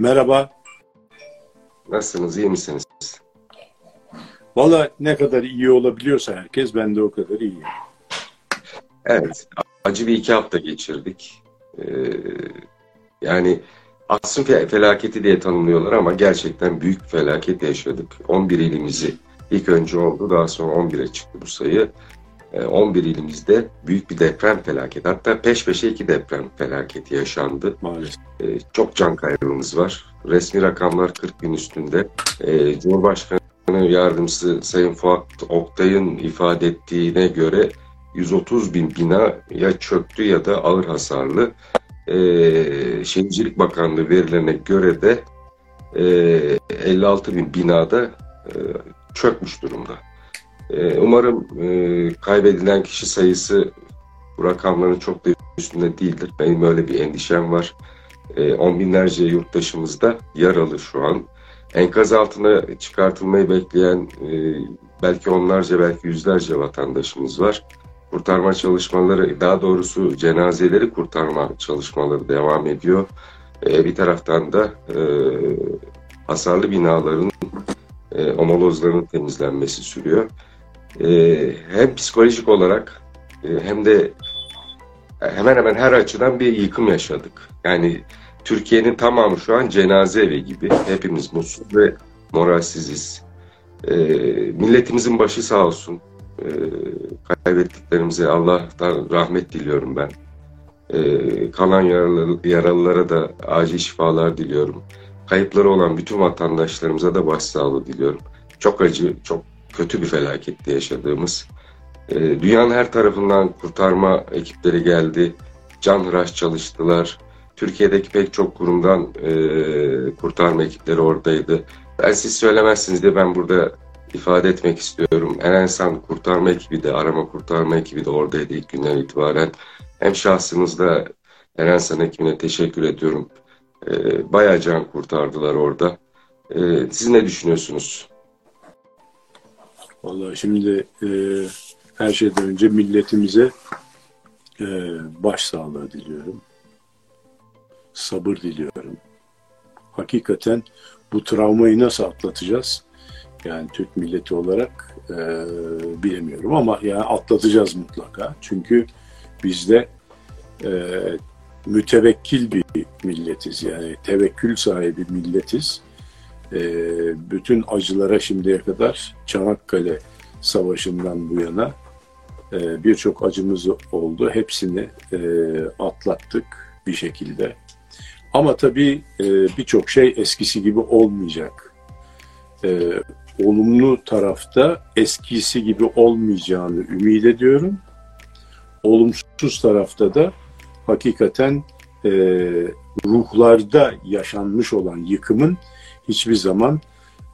Merhaba. Nasılsınız, iyi misiniz? Valla ne kadar iyi olabiliyorsa herkes, ben de o kadar iyiyim. Evet, acı bir iki hafta geçirdik. Ee, yani asrın felaketi diye tanımlıyorlar ama gerçekten büyük felaket yaşadık. 11 ilimizi ilk önce oldu, daha sonra 11'e çıktı bu sayı. 11 ee, ilimizde büyük bir deprem felaketi. Hatta peş peşe iki deprem felaketi yaşandı. Maalesef. Ee, çok can kaybımız var. Resmi rakamlar 40 bin üstünde. Ee, Cumhurbaşkanı Yardımcısı Sayın Fuat Oktay'ın ifade ettiğine göre 130 bin bina ya çöktü ya da ağır hasarlı. Şehircilik Bakanlığı verilerine göre de 56 bin binada e, çökmüş durumda. Ee, umarım e, kaybedilen kişi sayısı bu rakamların çok da üstünde değildir. Benim öyle bir endişem var. E, on binlerce yurttaşımız da yaralı şu an. Enkaz altına çıkartılmayı bekleyen e, belki onlarca belki yüzlerce vatandaşımız var. Kurtarma çalışmaları, daha doğrusu cenazeleri kurtarma çalışmaları devam ediyor. E, bir taraftan da e, hasarlı binaların e, temizlenmesi sürüyor e, hem psikolojik olarak e, hem de hemen hemen her açıdan bir yıkım yaşadık. Yani Türkiye'nin tamamı şu an cenaze evi gibi. Hepimiz mutsuz ve moralsiziz. E, milletimizin başı sağ olsun. E, kaybettiklerimize Allah'tan rahmet diliyorum ben. E, kalan yaralı, yaralılara da acil şifalar diliyorum. Kayıpları olan bütün vatandaşlarımıza da başsağlığı diliyorum. Çok acı, çok kötü bir felakette yaşadığımız. E, dünyanın her tarafından kurtarma ekipleri geldi. Can hıraş çalıştılar. Türkiye'deki pek çok kurumdan e, kurtarma ekipleri oradaydı. Ben siz söylemezsiniz diye ben burada ifade etmek istiyorum. Erensan kurtarma ekibi de, arama kurtarma ekibi de oradaydı ilk günden itibaren. Hem şahsınızda Erensan ekibine teşekkür ediyorum. E, bayağı can kurtardılar orada. E, siz ne düşünüyorsunuz? Vallahi şimdi e, her şeyden önce milletimize e, başsağlığı diliyorum. Sabır diliyorum. Hakikaten bu travmayı nasıl atlatacağız? Yani Türk milleti olarak e, bilemiyorum ama yani atlatacağız mutlaka. Çünkü bizde e, mütevekkil bir milletiz. Yani tevekkül sahibi milletiz e, bütün acılara şimdiye kadar Çanakkale Savaşı'ndan bu yana e, birçok acımız oldu. Hepsini e, atlattık bir şekilde. Ama tabii e, birçok şey eskisi gibi olmayacak. E, olumlu tarafta eskisi gibi olmayacağını ümit ediyorum. Olumsuz tarafta da hakikaten e, ruhlarda yaşanmış olan yıkımın hiçbir zaman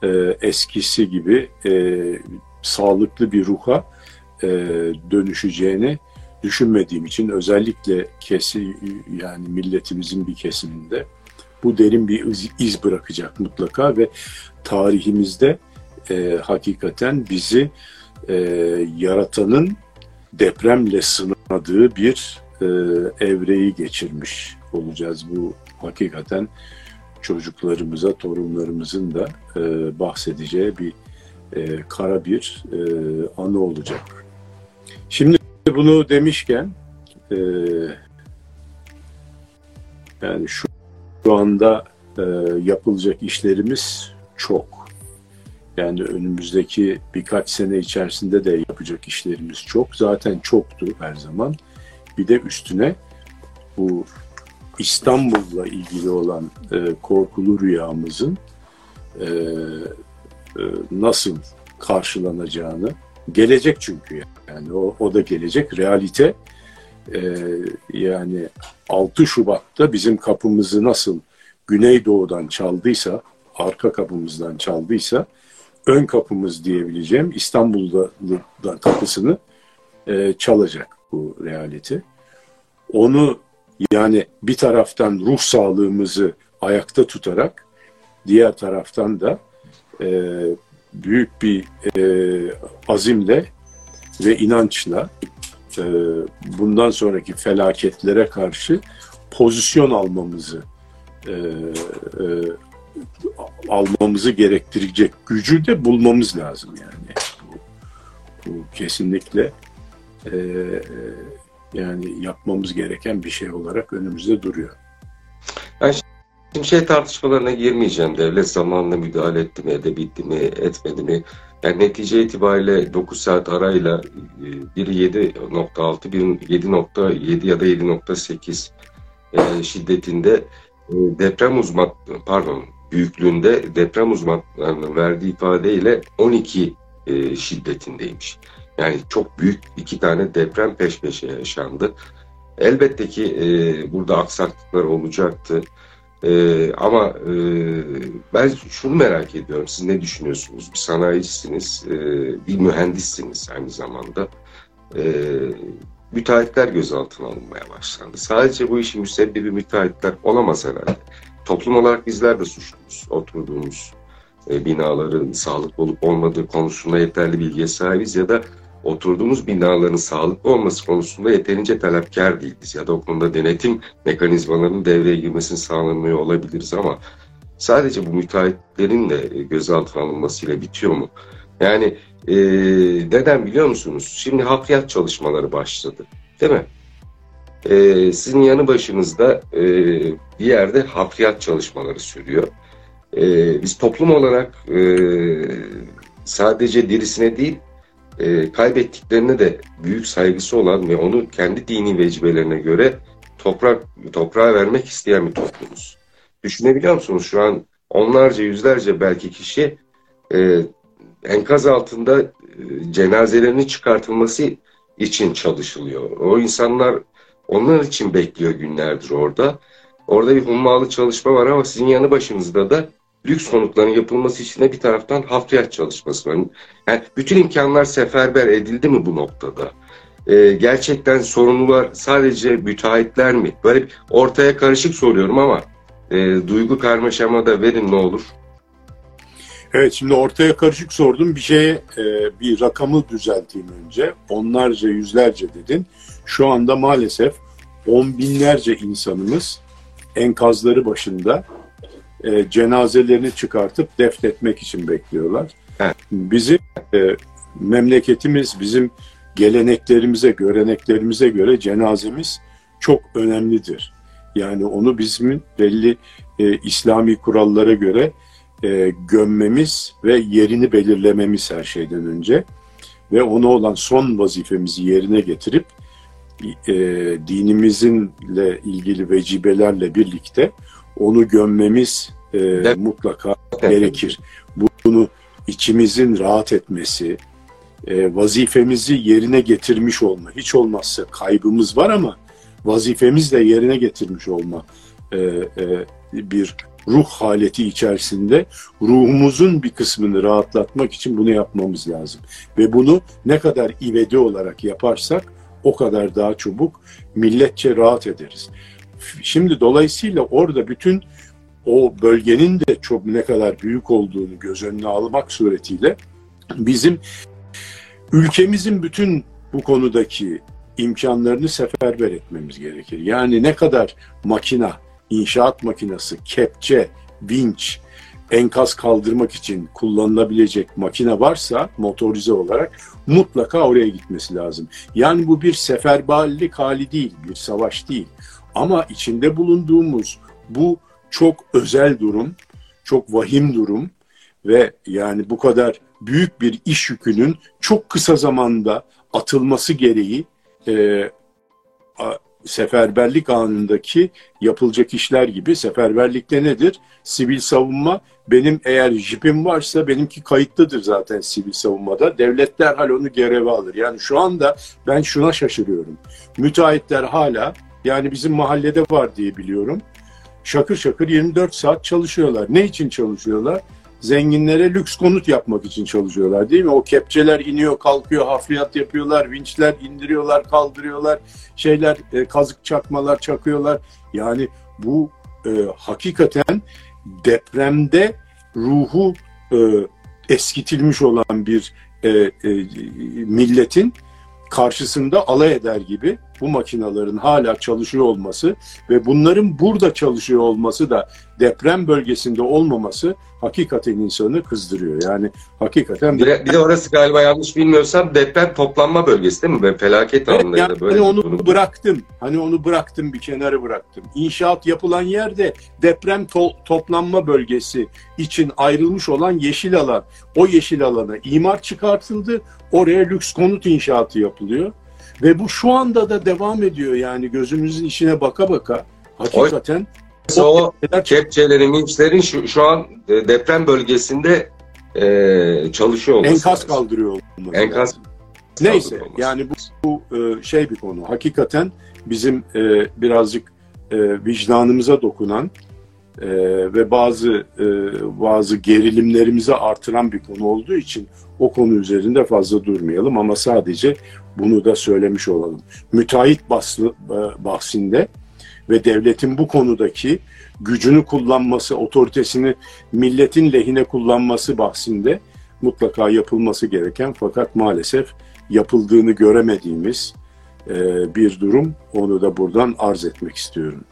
e, eskisi gibi e, sağlıklı bir ruha e, dönüşeceğini düşünmediğim için özellikle kesi yani milletimizin bir kesiminde bu derin bir iz, iz bırakacak mutlaka ve tarihimizde e, hakikaten bizi e, yaratanın depremle sınadığı bir e, evreyi geçirmiş olacağız. Bu hakikaten çocuklarımıza, torunlarımızın da e, bahsedeceği bir e, kara bir e, anı olacak. Şimdi bunu demişken e, yani şu, şu anda e, yapılacak işlerimiz çok. Yani önümüzdeki birkaç sene içerisinde de yapacak işlerimiz çok. Zaten çoktu her zaman. Bir de üstüne bu İstanbul'la ilgili olan e, korkulu rüyamızın e, e, nasıl karşılanacağını gelecek çünkü yani o, o da gelecek realite e, yani 6 Şubat'ta bizim kapımızı nasıl Güneydoğu'dan çaldıysa arka kapımızdan çaldıysa ön kapımız diyebileceğim İstanbul'da kapısını e, çalacak bu realite. Onu yani bir taraftan ruh sağlığımızı ayakta tutarak diğer taraftan da e, büyük bir e, azimle ve inançla e, bundan sonraki felaketlere karşı pozisyon almamızı e, e, almamızı gerektirecek gücü de bulmamız lazım yani. Bu, bu kesinlikle e, yani yapmamız gereken bir şey olarak önümüzde duruyor. Ben şimdi şey tartışmalarına girmeyeceğim. Devlet zamanında müdahale etti mi, edebildi mi, etmedi mi? Yani netice itibariyle 9 saat arayla e, biri 7.6, biri 7.7 ya da 7.8 e, şiddetinde e, deprem uzman, pardon büyüklüğünde deprem uzmanlarının verdiği ifadeyle 12 şiddetindeymiş. Yani çok büyük iki tane deprem peş peşe yaşandı. Elbette ki burada aksaklıklar olacaktı. Ee, ama e, ben şunu merak ediyorum. Siz ne düşünüyorsunuz? Bir sanayicisiniz, e, bir mühendissiniz aynı zamanda. E, müteahhitler gözaltına alınmaya başlandı. Sadece bu işin müsebbibi müteahhitler olamaz herhalde. Toplum olarak bizler de suçluyuz. Oturduğumuz e, binaların sağlıklı olup olmadığı konusunda yeterli bilgiye sahibiz ya da oturduğumuz binaların sağlıklı olması konusunda yeterince talepkar değiliz ya da o konuda denetim mekanizmalarının devreye girmesini sağlamıyor olabiliriz ama sadece bu müteahhitlerin de gözaltına alınmasıyla bitiyor mu? Yani e, neden biliyor musunuz? Şimdi hafriyat çalışmaları başladı değil mi? E, sizin yanı başınızda e, bir yerde hafriyat çalışmaları sürüyor. E, biz toplum olarak e, sadece dirisine değil e, kaybettiklerine de büyük saygısı olan ve onu kendi dini vecibelerine göre toprak toprağa vermek isteyen bir toplumuz. Düşünebiliyor musunuz? Şu an onlarca, yüzlerce belki kişi e, enkaz altında e, cenazelerinin çıkartılması için çalışılıyor. O insanlar onlar için bekliyor günlerdir orada. Orada bir hummalı çalışma var ama sizin yanı başınızda da lüks konutların yapılması için de bir taraftan hafriyat çalışması var. Yani bütün imkanlar seferber edildi mi bu noktada? Ee, gerçekten sorumlular sadece müteahhitler mi? Böyle ortaya karışık soruyorum ama e, duygu karmaşama da verin ne olur. Evet şimdi ortaya karışık sordum bir şeye e, bir rakamı düzelteyim önce. Onlarca yüzlerce dedin. Şu anda maalesef on binlerce insanımız enkazları başında e, cenazelerini çıkartıp defnetmek için bekliyorlar. Evet. Bizim e, memleketimiz, bizim geleneklerimize, göreneklerimize göre cenazemiz çok önemlidir. Yani onu bizim belli e, İslami kurallara göre e, gömmemiz ve yerini belirlememiz her şeyden önce ve ona olan son vazifemizi yerine getirip e, dinimizinle ilgili vecibelerle birlikte onu gömmemiz e, evet. mutlaka evet. gerekir. Bunu içimizin rahat etmesi, e, vazifemizi yerine getirmiş olma. Hiç olmazsa kaybımız var ama vazifemiz de yerine getirmiş olma e, e, bir ruh haleti içerisinde ruhumuzun bir kısmını rahatlatmak için bunu yapmamız lazım. Ve bunu ne kadar ivedi olarak yaparsak o kadar daha çabuk milletçe rahat ederiz. Şimdi dolayısıyla orada bütün o bölgenin de çok ne kadar büyük olduğunu göz önüne almak suretiyle bizim ülkemizin bütün bu konudaki imkanlarını seferber etmemiz gerekir. Yani ne kadar makina, inşaat makinesi, kepçe, vinç, enkaz kaldırmak için kullanılabilecek makine varsa motorize olarak mutlaka oraya gitmesi lazım. Yani bu bir seferberlik hali değil, bir savaş değil. Ama içinde bulunduğumuz bu çok özel durum, çok vahim durum ve yani bu kadar büyük bir iş yükünün çok kısa zamanda atılması gereği e, a, seferberlik anındaki yapılacak işler gibi seferberlikte nedir? Sivil savunma benim eğer jipim varsa benimki kayıtlıdır zaten sivil savunmada. Devlet derhal onu göreve alır. Yani şu anda ben şuna şaşırıyorum. Müteahhitler hala yani bizim mahallede var diye biliyorum şakır şakır 24 saat çalışıyorlar. Ne için çalışıyorlar? Zenginlere lüks konut yapmak için çalışıyorlar değil mi? O kepçeler iniyor, kalkıyor, hafriyat yapıyorlar, vinçler indiriyorlar, kaldırıyorlar, şeyler e, kazık çakmalar çakıyorlar. Yani bu e, hakikaten depremde ruhu e, eskitilmiş olan bir e, e, milletin karşısında alay eder gibi bu makinaların hala çalışıyor olması ve bunların burada çalışıyor olması da deprem bölgesinde olmaması hakikaten insanı kızdırıyor. Yani hakikaten bir, de, bir de orası galiba yanlış bilmiyorsam deprem toplanma bölgesi değil mi? Ben felaket evet, anlarında yani böyle. Hani onu bunu... bıraktım. Hani onu bıraktım bir kenara bıraktım. İnşaat yapılan yerde deprem to- toplanma bölgesi için ayrılmış olan yeşil alan. O yeşil alana imar çıkartıldı. Oraya lüks konut inşaatı yapılıyor. Ve bu şu anda da devam ediyor yani gözümüzün içine baka baka. Hakikaten o, o kepçelerin, vinçlerin şu, şu an e, deprem bölgesinde e, çalışıyor olması Enkaz lazım. kaldırıyor olması Enkaz lazım. Neyse olması yani bu, bu e, şey bir konu. Hakikaten bizim e, birazcık e, vicdanımıza dokunan e, ve bazı e, bazı gerilimlerimizi artıran bir konu olduğu için o konu üzerinde fazla durmayalım ama sadece bunu da söylemiş olalım. Müteahhit e, bahsinde ve devletin bu konudaki gücünü kullanması, otoritesini milletin lehine kullanması bahsinde mutlaka yapılması gereken fakat maalesef yapıldığını göremediğimiz e, bir durum. Onu da buradan arz etmek istiyorum.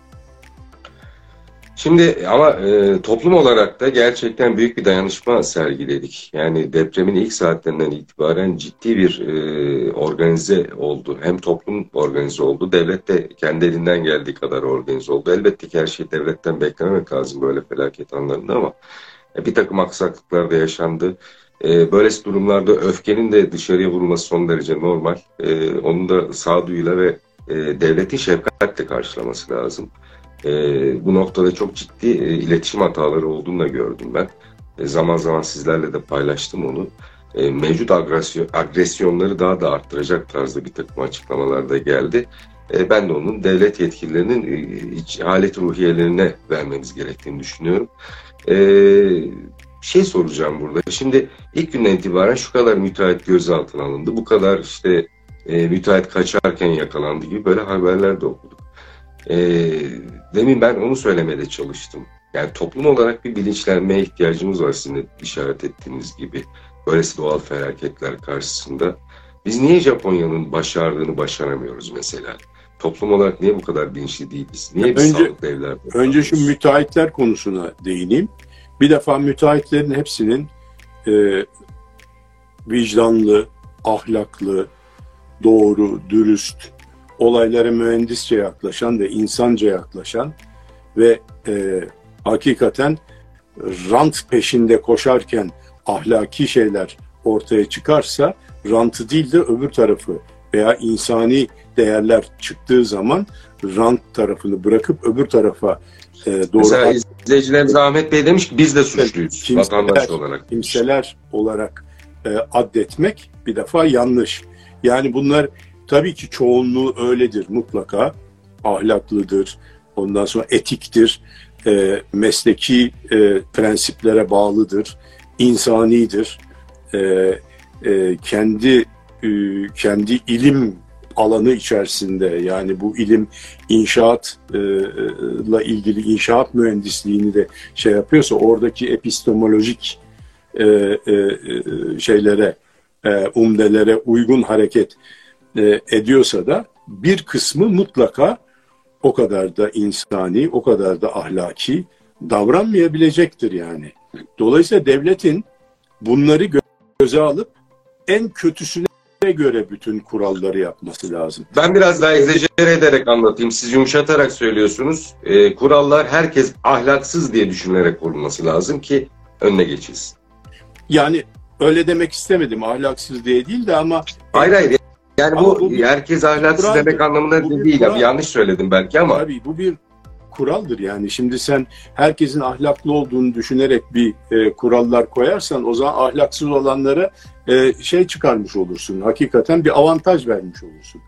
Şimdi ama e, toplum olarak da gerçekten büyük bir dayanışma sergiledik. Yani depremin ilk saatlerinden itibaren ciddi bir e, organize oldu. Hem toplum organize oldu, devlet de kendi elinden geldiği kadar organize oldu. Elbette ki her şey devletten beklememek lazım böyle felaket anlarında ama e, bir takım aksaklıklar da yaşandı. E, böylesi durumlarda öfkenin de dışarıya vurulması son derece normal. E, onun da sağduyuyla ve e, devletin şefkatle karşılaması lazım. E, bu noktada çok ciddi e, iletişim hataları olduğunu da gördüm ben. E, zaman zaman sizlerle de paylaştım onu. E, mevcut agresyon, agresyonları daha da arttıracak tarzda bir takım açıklamalar da geldi. E, ben de onun devlet yetkililerinin e, iç, alet ruhiyelerine vermemiz gerektiğini düşünüyorum. E, şey soracağım burada. Şimdi ilk günden itibaren şu kadar müteahhit gözaltına alındı. Bu kadar işte e, müteahhit kaçarken yakalandı gibi böyle haberler de okuduk. E, demin ben onu söylemeye çalıştım. Yani toplum olarak bir bilinçlenmeye ihtiyacımız var sizin de işaret ettiğiniz gibi. Böylesi doğal felaketler karşısında. Biz niye Japonya'nın başardığını başaramıyoruz mesela? Toplum olarak niye bu kadar bilinçli değiliz? Niye biz Önce- sağlıklı evler Önce şu müteahhitler konusuna değineyim. Bir defa müteahhitlerin hepsinin e, vicdanlı, ahlaklı, doğru, dürüst, olaylara mühendisçe yaklaşan ve insanca yaklaşan ve e, hakikaten rant peşinde koşarken ahlaki şeyler ortaya çıkarsa rantı değil de öbür tarafı veya insani değerler çıktığı zaman rant tarafını bırakıp öbür tarafa e, doğru Mesela izleyicilerimiz Ahmet Bey demiş ki biz de suçluyuz Kimseler- vatandaş olarak. kimseler olarak e, addetmek bir defa yanlış. Yani bunlar tabii ki çoğunluğu öyledir mutlaka. Ahlaklıdır, ondan sonra etiktir, e, mesleki e, prensiplere bağlıdır, insanidir. E, e, kendi e, kendi ilim alanı içerisinde yani bu ilim inşaatla ilgili inşaat mühendisliğini de şey yapıyorsa oradaki epistemolojik e, e, e, şeylere, e, umdelere uygun hareket e, ediyorsa da bir kısmı mutlaka o kadar da insani, o kadar da ahlaki davranmayabilecektir yani. Dolayısıyla devletin bunları gö- göze alıp en kötüsüne göre bütün kuralları yapması lazım. Ben biraz daha egzajere ederek anlatayım. Siz yumuşatarak söylüyorsunuz. Ee, kurallar herkes ahlaksız diye düşünülerek korunması lazım ki önüne geçilsin. Yani öyle demek istemedim ahlaksız diye değil de ama Hayır hayır. Yani Ama bu, bu bir herkes ahlaksız kuraldır. demek anlamında Bu değil. kural. Yanlış söyledim belki ama. Tabii bu bir kuraldır yani. Şimdi sen herkesin ahlaklı olduğunu düşünerek bir e, kurallar koyarsan o zaman ahlaksız olanlara e, şey çıkarmış olursun. Hakikaten bir avantaj vermiş olursun.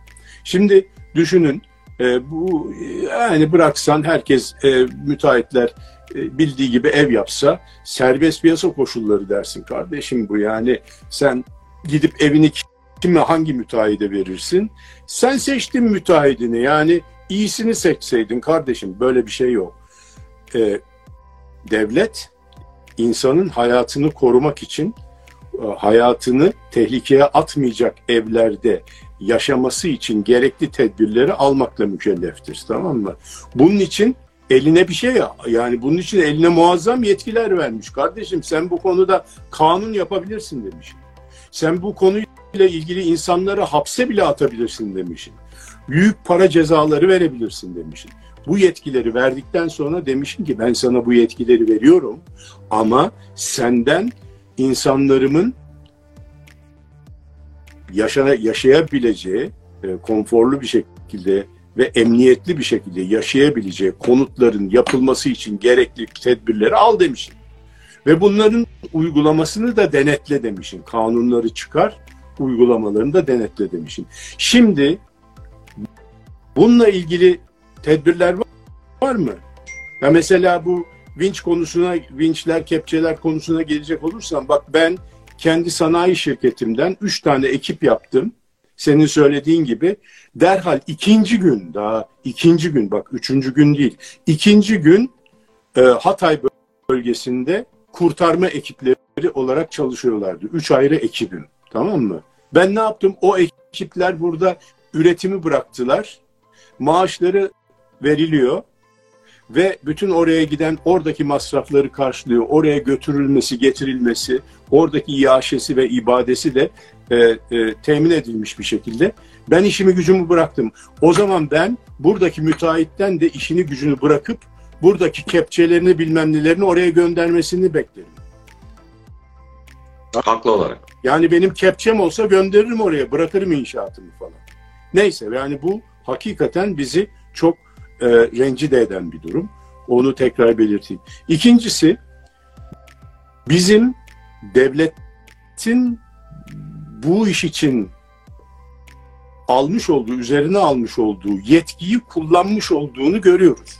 Şimdi düşünün e, bu yani bıraksan herkes e, müteahhitler e, bildiği gibi ev yapsa serbest piyasa koşulları dersin kardeşim bu yani sen gidip evini kime hangi müteahhide verirsin? Sen seçtin müteahhidini yani iyisini seçseydin kardeşim böyle bir şey yok. Ee, devlet insanın hayatını korumak için hayatını tehlikeye atmayacak evlerde yaşaması için gerekli tedbirleri almakla mükelleftir. Tamam mı? Bunun için eline bir şey yani bunun için eline muazzam yetkiler vermiş. Kardeşim sen bu konuda kanun yapabilirsin demiş. Sen bu konuyla ilgili insanları hapse bile atabilirsin demişsin. Büyük para cezaları verebilirsin demişsin. Bu yetkileri verdikten sonra demişim ki ben sana bu yetkileri veriyorum ama senden insanlarımın yaşana, yaşayabileceği e, konforlu bir şekilde ve emniyetli bir şekilde yaşayabileceği konutların yapılması için gerekli tedbirleri al demişim. Ve bunların uygulamasını da denetle demişim. Kanunları çıkar, uygulamalarını da denetle demişim. Şimdi bununla ilgili tedbirler var, mı? Ya mesela bu vinç konusuna, vinçler, kepçeler konusuna gelecek olursam bak ben kendi sanayi şirketimden üç tane ekip yaptım. Senin söylediğin gibi derhal ikinci gün daha ikinci gün bak üçüncü gün değil ikinci gün e, Hatay bölgesinde kurtarma ekipleri olarak çalışıyorlardı. Üç ayrı ekibim tamam mı? Ben ne yaptım? O ekipler burada üretimi bıraktılar. Maaşları veriliyor ve bütün oraya giden oradaki masrafları karşılıyor. Oraya götürülmesi, getirilmesi, oradaki iaşesi ve ibadesi de e, e, temin edilmiş bir şekilde. Ben işimi gücümü bıraktım. O zaman ben buradaki müteahhitten de işini gücünü bırakıp buradaki kepçelerini bilmem nelerini oraya göndermesini beklerim. Haklı olarak. Yani benim kepçem olsa gönderirim oraya, bırakırım inşaatımı falan. Neyse yani bu hakikaten bizi çok e, rencide eden bir durum. Onu tekrar belirteyim. İkincisi bizim devletin bu iş için almış olduğu, üzerine almış olduğu yetkiyi kullanmış olduğunu görüyoruz.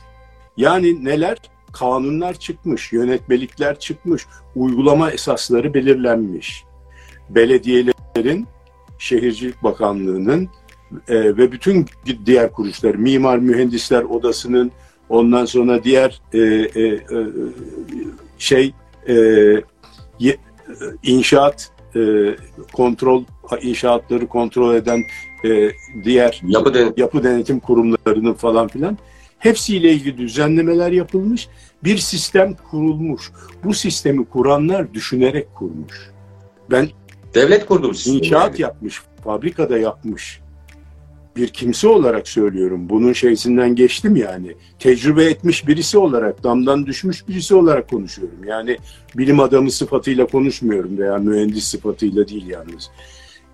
Yani neler? Kanunlar çıkmış, yönetmelikler çıkmış, uygulama esasları belirlenmiş. Belediyelerin, Şehircilik Bakanlığı'nın e, ve bütün diğer kuruluşlar, Mimar Mühendisler Odası'nın, ondan sonra diğer e, e, e, şey e, inşaat e, kontrol inşaatları kontrol eden e, diğer yapı, den yapı denetim kurumlarının falan filan hepsiyle ilgili düzenlemeler yapılmış. Bir sistem kurulmuş. Bu sistemi kuranlar düşünerek kurmuş. Ben devlet kurdu bu sistemi. İnşaat yani. yapmış, fabrikada yapmış bir kimse olarak söylüyorum. Bunun şeysinden geçtim yani. Tecrübe etmiş birisi olarak, damdan düşmüş birisi olarak konuşuyorum. Yani bilim adamı sıfatıyla konuşmuyorum veya mühendis sıfatıyla değil yalnız.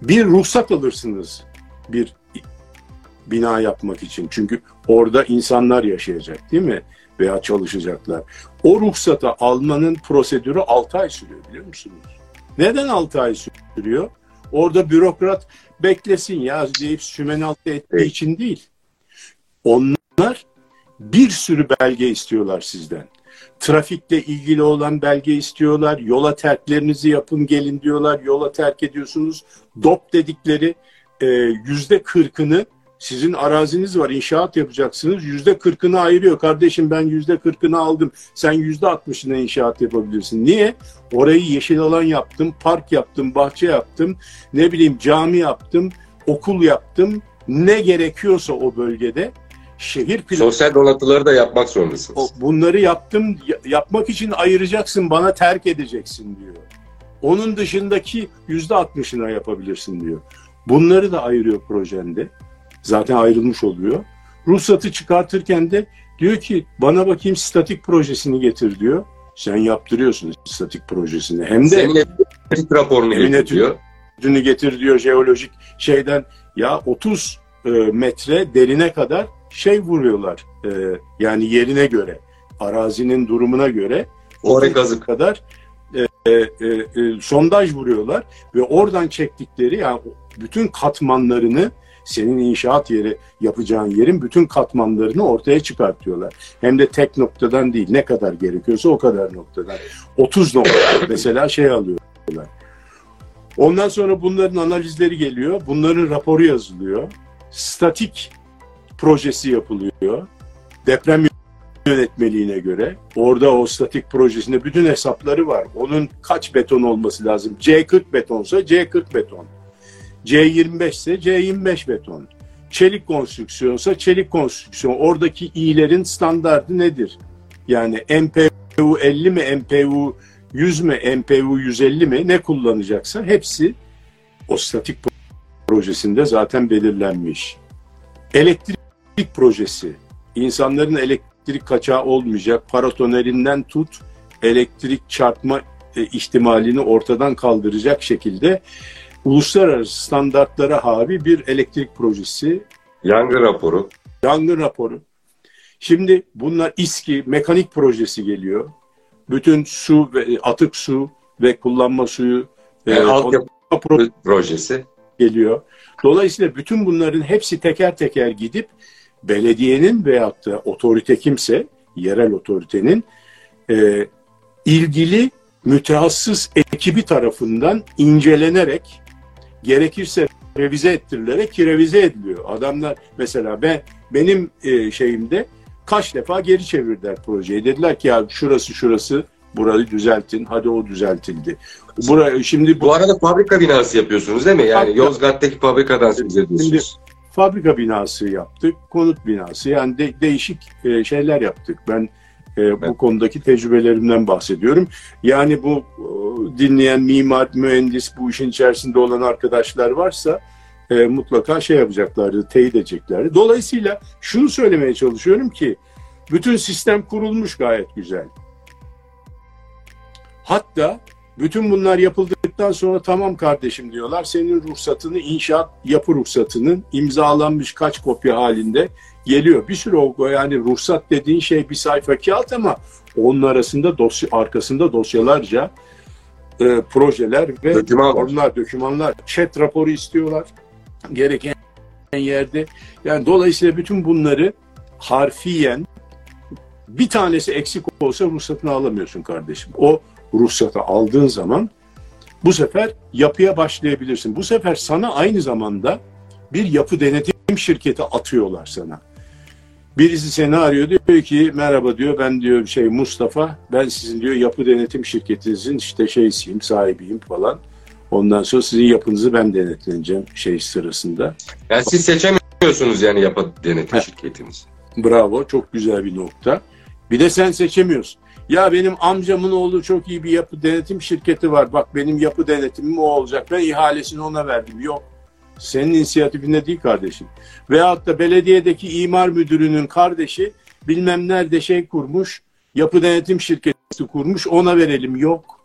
Bir ruhsat alırsınız bir bina yapmak için. Çünkü orada insanlar yaşayacak değil mi? Veya çalışacaklar. O ruhsatı almanın prosedürü 6 ay sürüyor biliyor musunuz? Neden 6 ay sürüyor? Orada bürokrat beklesin ya deyip sümenaltı ettiği evet. için değil. Onlar bir sürü belge istiyorlar sizden. Trafikle ilgili olan belge istiyorlar. Yola terklerinizi yapın gelin diyorlar. Yola terk ediyorsunuz. DOP dedikleri e, yüzde kırkını sizin araziniz var inşaat yapacaksınız. Yüzde kırkını ayırıyor. Kardeşim ben yüzde kırkını aldım. Sen yüzde altmışına inşaat yapabilirsin. Niye? Orayı yeşil alan yaptım park yaptım bahçe yaptım ne bileyim cami yaptım okul yaptım. Ne gerekiyorsa o bölgede şehir planı sosyal donatıları da yapmak zorundasınız. Bunları yaptım yapmak için ayıracaksın bana terk edeceksin diyor. Onun dışındaki yüzde altmışına yapabilirsin diyor. Bunları da ayırıyor projende zaten ayrılmış oluyor. Ruhsatı çıkartırken de diyor ki bana bakayım statik projesini getir diyor. Sen yaptırıyorsun statik projesini. Hem de Senin raporunu getir diyor. Dünü getir diyor jeolojik şeyden. Ya 30 e, metre derine kadar şey vuruyorlar. E, yani yerine göre, arazinin durumuna göre Oraya kazık kadar e, e, e, sondaj vuruyorlar ve oradan çektikleri yani bütün katmanlarını senin inşaat yeri yapacağın yerin bütün katmanlarını ortaya çıkartıyorlar. Hem de tek noktadan değil ne kadar gerekiyorsa o kadar noktadan. 30 nokta mesela şey alıyorlar. Ondan sonra bunların analizleri geliyor. Bunların raporu yazılıyor. Statik projesi yapılıyor. Deprem yönetmeliğine göre orada o statik projesinde bütün hesapları var. Onun kaç beton olması lazım? C40 betonsa C40 beton. C25 ise C25 beton. Çelik konstrüksiyonsa çelik konstrüksiyon. Oradaki i'lerin standardı nedir? Yani MPU 50 mi, MPU 100 mi, MPU 150 mi ne kullanacaksa hepsi o statik projesinde zaten belirlenmiş. Elektrik projesi. İnsanların elektrik kaçağı olmayacak. Paratonerinden tut elektrik çarpma e, ihtimalini ortadan kaldıracak şekilde uluslararası standartlara havi bir elektrik projesi. Yangın raporu. Yangın raporu. Şimdi bunlar İSKİ mekanik projesi geliyor. Bütün su ve atık su ve kullanma suyu yani e, altyapı projesi geliyor. Dolayısıyla bütün bunların hepsi teker teker gidip belediyenin veyahut da otorite kimse, yerel otoritenin e, ilgili mütehassıs ekibi tarafından incelenerek gerekirse revize ettirilerek ki revize ediliyor. Adamlar mesela ben benim e, şeyimde kaç defa geri çevirdiler projeyi. Dediler ki ya şurası şurası burayı düzeltin. Hadi o düzeltildi. Buraya şimdi bu, bu arada fabrika binası yapıyorsunuz değil mi? Yani fabrika, Yozgat'taki fabrikadan söz ediyorsunuz. Şimdi fabrika binası yaptık, konut binası yani de, değişik e, şeyler yaptık. Ben e, evet. bu konudaki tecrübelerimden bahsediyorum. Yani bu e, dinleyen mimar, mühendis, bu işin içerisinde olan arkadaşlar varsa e, mutlaka şey yapacaklardı, teyit edeceklerdi. Dolayısıyla şunu söylemeye çalışıyorum ki bütün sistem kurulmuş gayet güzel. Hatta bütün bunlar yapıldıktan sonra tamam kardeşim diyorlar. Senin ruhsatını, inşaat yapı ruhsatının imzalanmış kaç kopya halinde geliyor. Bir sürü o yani ruhsat dediğin şey bir sayfa kağıt ama onun arasında dosya arkasında dosyalarca e, projeler ve Doküman onlar dokümanlar chat raporu istiyorlar gereken yerde. Yani dolayısıyla bütün bunları harfiyen bir tanesi eksik olsa ruhsatını alamıyorsun kardeşim. O ruhsatı aldığın zaman bu sefer yapıya başlayabilirsin. Bu sefer sana aynı zamanda bir yapı denetim şirketi atıyorlar sana. Birisi seni arıyor diyor ki merhaba diyor ben diyor şey Mustafa ben sizin diyor yapı denetim şirketinizin işte şeysiyim sahibiyim falan. Ondan sonra sizin yapınızı ben denetleneceğim şey sırasında. Yani siz seçemiyorsunuz yani yapı denetim şirketinizi. Bravo çok güzel bir nokta. Bir de sen seçemiyorsun. Ya benim amcamın oğlu çok iyi bir yapı denetim şirketi var. Bak benim yapı denetimim o olacak. Ben ihalesini ona verdim. Yok. Senin inisiyatifinde değil kardeşim. Veyahut da belediyedeki imar müdürünün kardeşi bilmem nerede şey kurmuş. Yapı denetim şirketi kurmuş. Ona verelim. Yok.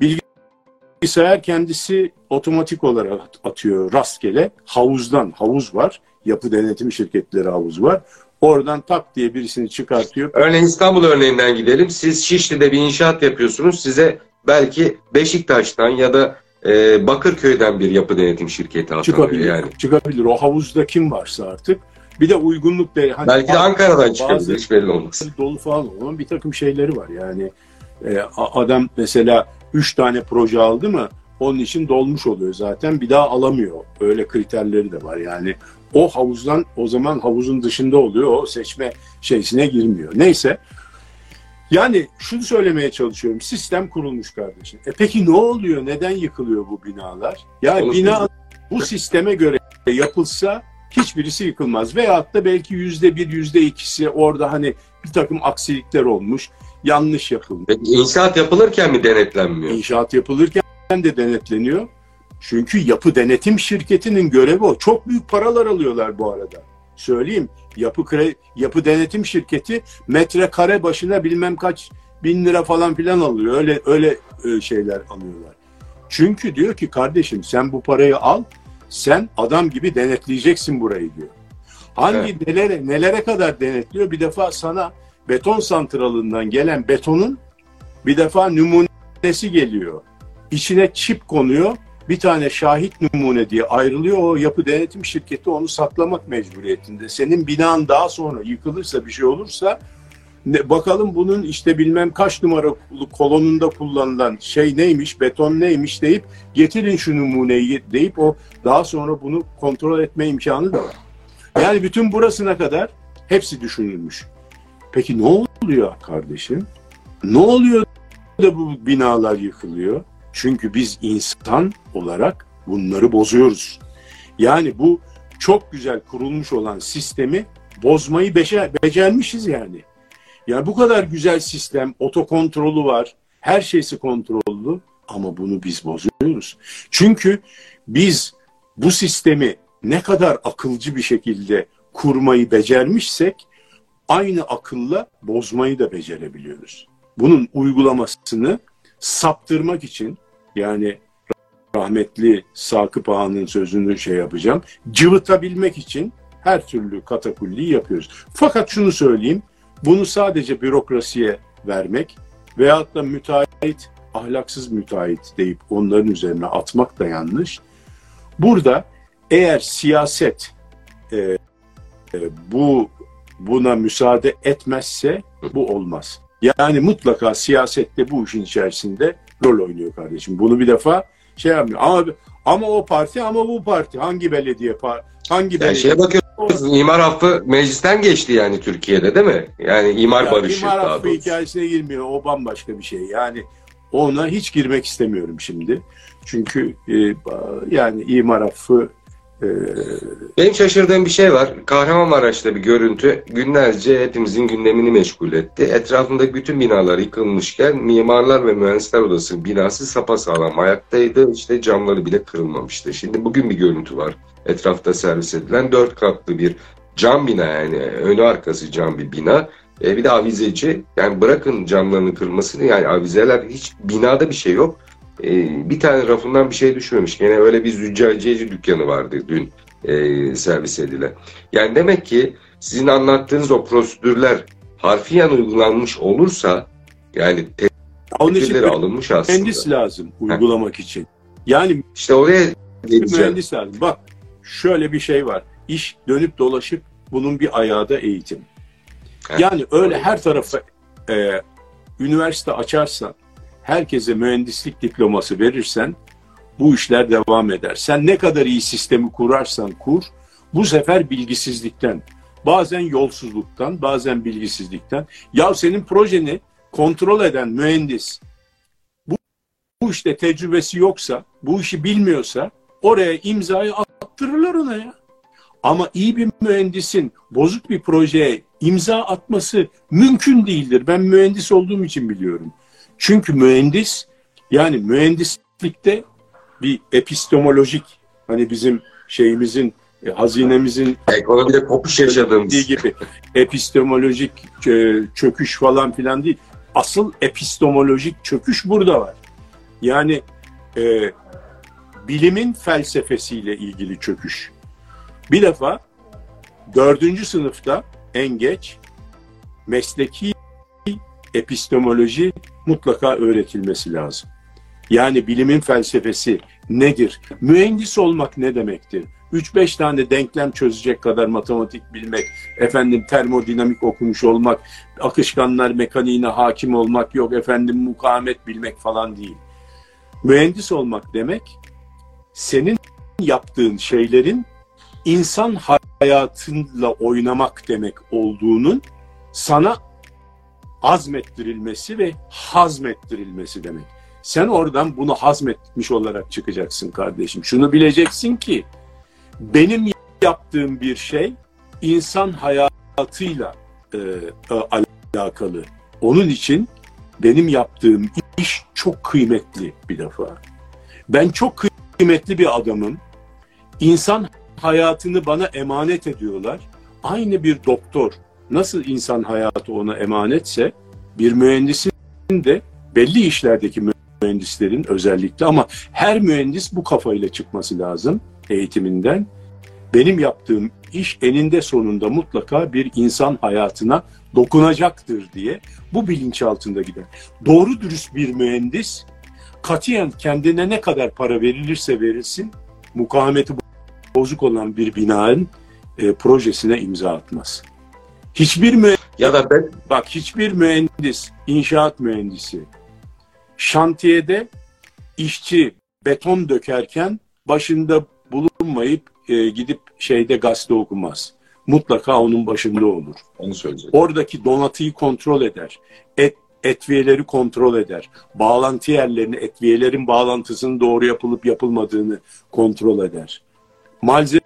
Bilgisayar kendisi otomatik olarak atıyor rastgele. Havuzdan. Havuz var. Yapı denetim şirketleri havuz var. Oradan tak diye birisini çıkartıyor. Örneğin İstanbul örneğinden gidelim. Siz Şişli'de bir inşaat yapıyorsunuz. Size belki Beşiktaş'tan ya da e, Bakırköy'den bir yapı denetim şirketi atanıyor çıkabilir, yani. Çıkabilir. O havuzda kim varsa artık. Bir de uygunluk de hani belki de Ankara'dan çıkabilir hiç belli olmaz. Dolu falan olan bir takım şeyleri var yani. E, adam mesela üç tane proje aldı mı onun için dolmuş oluyor zaten. Bir daha alamıyor. Öyle kriterleri de var yani o havuzdan o zaman havuzun dışında oluyor. O seçme şeysine girmiyor. Neyse. Yani şunu söylemeye çalışıyorum. Sistem kurulmuş kardeşim. E peki ne oluyor? Neden yıkılıyor bu binalar? Ya yani bina bu sisteme göre yapılsa hiçbirisi yıkılmaz. Veyahut da belki yüzde bir, yüzde ikisi orada hani bir takım aksilikler olmuş. Yanlış yapılmış. Peki inşaat yapılırken mi denetlenmiyor? İnşaat yapılırken de denetleniyor. Çünkü yapı denetim şirketinin görevi o. Çok büyük paralar alıyorlar bu arada. Söyleyeyim yapı kre, yapı denetim şirketi metrekare başına bilmem kaç bin lira falan filan alıyor. Öyle öyle e, şeyler alıyorlar. Çünkü diyor ki kardeşim sen bu parayı al, sen adam gibi denetleyeceksin burayı diyor. Hangi evet. nelere nelere kadar denetliyor? Bir defa sana beton santralından gelen betonun bir defa numunesi geliyor. İçine çip konuyor bir tane şahit numune diye ayrılıyor. O yapı denetim şirketi onu saklamak mecburiyetinde. Senin binan daha sonra yıkılırsa bir şey olursa ne, bakalım bunun işte bilmem kaç numara kolonunda kullanılan şey neymiş, beton neymiş deyip getirin şu numuneyi deyip o daha sonra bunu kontrol etme imkanı da var. Yani bütün burasına kadar hepsi düşünülmüş. Peki ne oluyor kardeşim? Ne oluyor da bu binalar yıkılıyor? Çünkü biz insan olarak bunları bozuyoruz. Yani bu çok güzel kurulmuş olan sistemi bozmayı becer, becermişiz yani. Yani bu kadar güzel sistem, otokontrolü var, her şeysi kontrollü ama bunu biz bozuyoruz. Çünkü biz bu sistemi ne kadar akılcı bir şekilde kurmayı becermişsek aynı akılla bozmayı da becerebiliyoruz. Bunun uygulamasını saptırmak için yani rahmetli Sakıp Ağa'nın sözünü şey yapacağım. Cıvıtabilmek için her türlü katakulliyi yapıyoruz. Fakat şunu söyleyeyim. Bunu sadece bürokrasiye vermek veyahut da müteahhit, ahlaksız müteahhit deyip onların üzerine atmak da yanlış. Burada eğer siyaset e, e, bu buna müsaade etmezse bu olmaz. Yani mutlaka siyasette bu işin içerisinde rol oynuyor kardeşim. Bunu bir defa şey yapmıyor. Ama ama o parti ama bu parti hangi belediye hangi yani belediye? şeye bakıyorsunuz imar affı meclisten geçti yani Türkiye'de değil mi? Yani imar ya, barışı imar affı hikayesine girmiyor. O bambaşka bir şey. Yani ona hiç girmek istemiyorum şimdi. Çünkü e, yani imar affı Benim şaşırdığım bir şey var. Kahramanmaraş'ta bir görüntü günlerce hepimizin gündemini meşgul etti. Etrafındaki bütün binalar yıkılmışken Mimarlar ve Mühendisler Odası binası sapasağlam ayaktaydı. İşte camları bile kırılmamıştı. Şimdi bugün bir görüntü var. Etrafta servis edilen dört katlı bir cam bina yani önü arkası cam bir bina. E, bir de avizeci. Yani bırakın camlarının kırılmasını yani avizeler hiç binada bir şey yok e, bir tane rafından bir şey düşmemiş. Yine öyle bir züccaciyeci dükkanı vardı dün e, servis edilen. Yani demek ki sizin anlattığınız o prosedürler harfiyen uygulanmış olursa yani tedbirleri alınmış aslında. Mühendis lazım uygulamak Heh. için. Yani işte oraya geleceğim. mühendis lazım. Bak şöyle bir şey var. İş dönüp dolaşıp bunun bir ayağı da eğitim. Heh. Yani öyle her tarafa e, üniversite açarsan herkese mühendislik diploması verirsen bu işler devam eder. Sen ne kadar iyi sistemi kurarsan kur, bu sefer bilgisizlikten, bazen yolsuzluktan, bazen bilgisizlikten. Ya senin projeni kontrol eden mühendis bu, bu işte tecrübesi yoksa, bu işi bilmiyorsa oraya imzayı attırırlar ona ya. Ama iyi bir mühendisin bozuk bir projeye imza atması mümkün değildir. Ben mühendis olduğum için biliyorum. Çünkü mühendis yani mühendislikte bir epistemolojik hani bizim şeyimizin e, hazinemizin ekonomide kopuş yaşadığımız gibi epistemolojik e, çöküş falan filan değil. Asıl epistemolojik çöküş burada var. Yani e, bilimin felsefesiyle ilgili çöküş. Bir defa dördüncü sınıfta en geç mesleki epistemoloji mutlaka öğretilmesi lazım. Yani bilimin felsefesi nedir? Mühendis olmak ne demektir? 3-5 tane denklem çözecek kadar matematik bilmek, efendim termodinamik okumuş olmak, akışkanlar mekaniğine hakim olmak yok, efendim mukavemet bilmek falan değil. Mühendis olmak demek, senin yaptığın şeylerin insan hayatıyla oynamak demek olduğunun sana azmettirilmesi ve hazmettirilmesi demek. Sen oradan bunu hazmetmiş olarak çıkacaksın kardeşim. Şunu bileceksin ki benim yaptığım bir şey insan hayatıyla e, e, alakalı. Onun için benim yaptığım iş çok kıymetli bir defa. Ben çok kıymetli bir adamım. İnsan hayatını bana emanet ediyorlar. Aynı bir doktor, nasıl insan hayatı ona emanetse bir mühendisin de belli işlerdeki mühendislerin özellikle ama her mühendis bu kafayla çıkması lazım eğitiminden. Benim yaptığım iş eninde sonunda mutlaka bir insan hayatına dokunacaktır diye bu bilinç altında gider. Doğru dürüst bir mühendis katiyen kendine ne kadar para verilirse verilsin mukavemeti bozuk olan bir binanın e, projesine imza atmaz. Hiçbir mühendis, ya da ben bak hiçbir mühendis, inşaat mühendisi şantiyede işçi beton dökerken başında bulunmayıp e, gidip şeyde gazete okumaz. mutlaka onun başında olur. Onu söyleyeceğim. Oradaki donatıyı kontrol eder. Et, etviyeleri kontrol eder. Bağlantı yerlerini, etviyelerin bağlantısının doğru yapılıp yapılmadığını kontrol eder. Malzeme,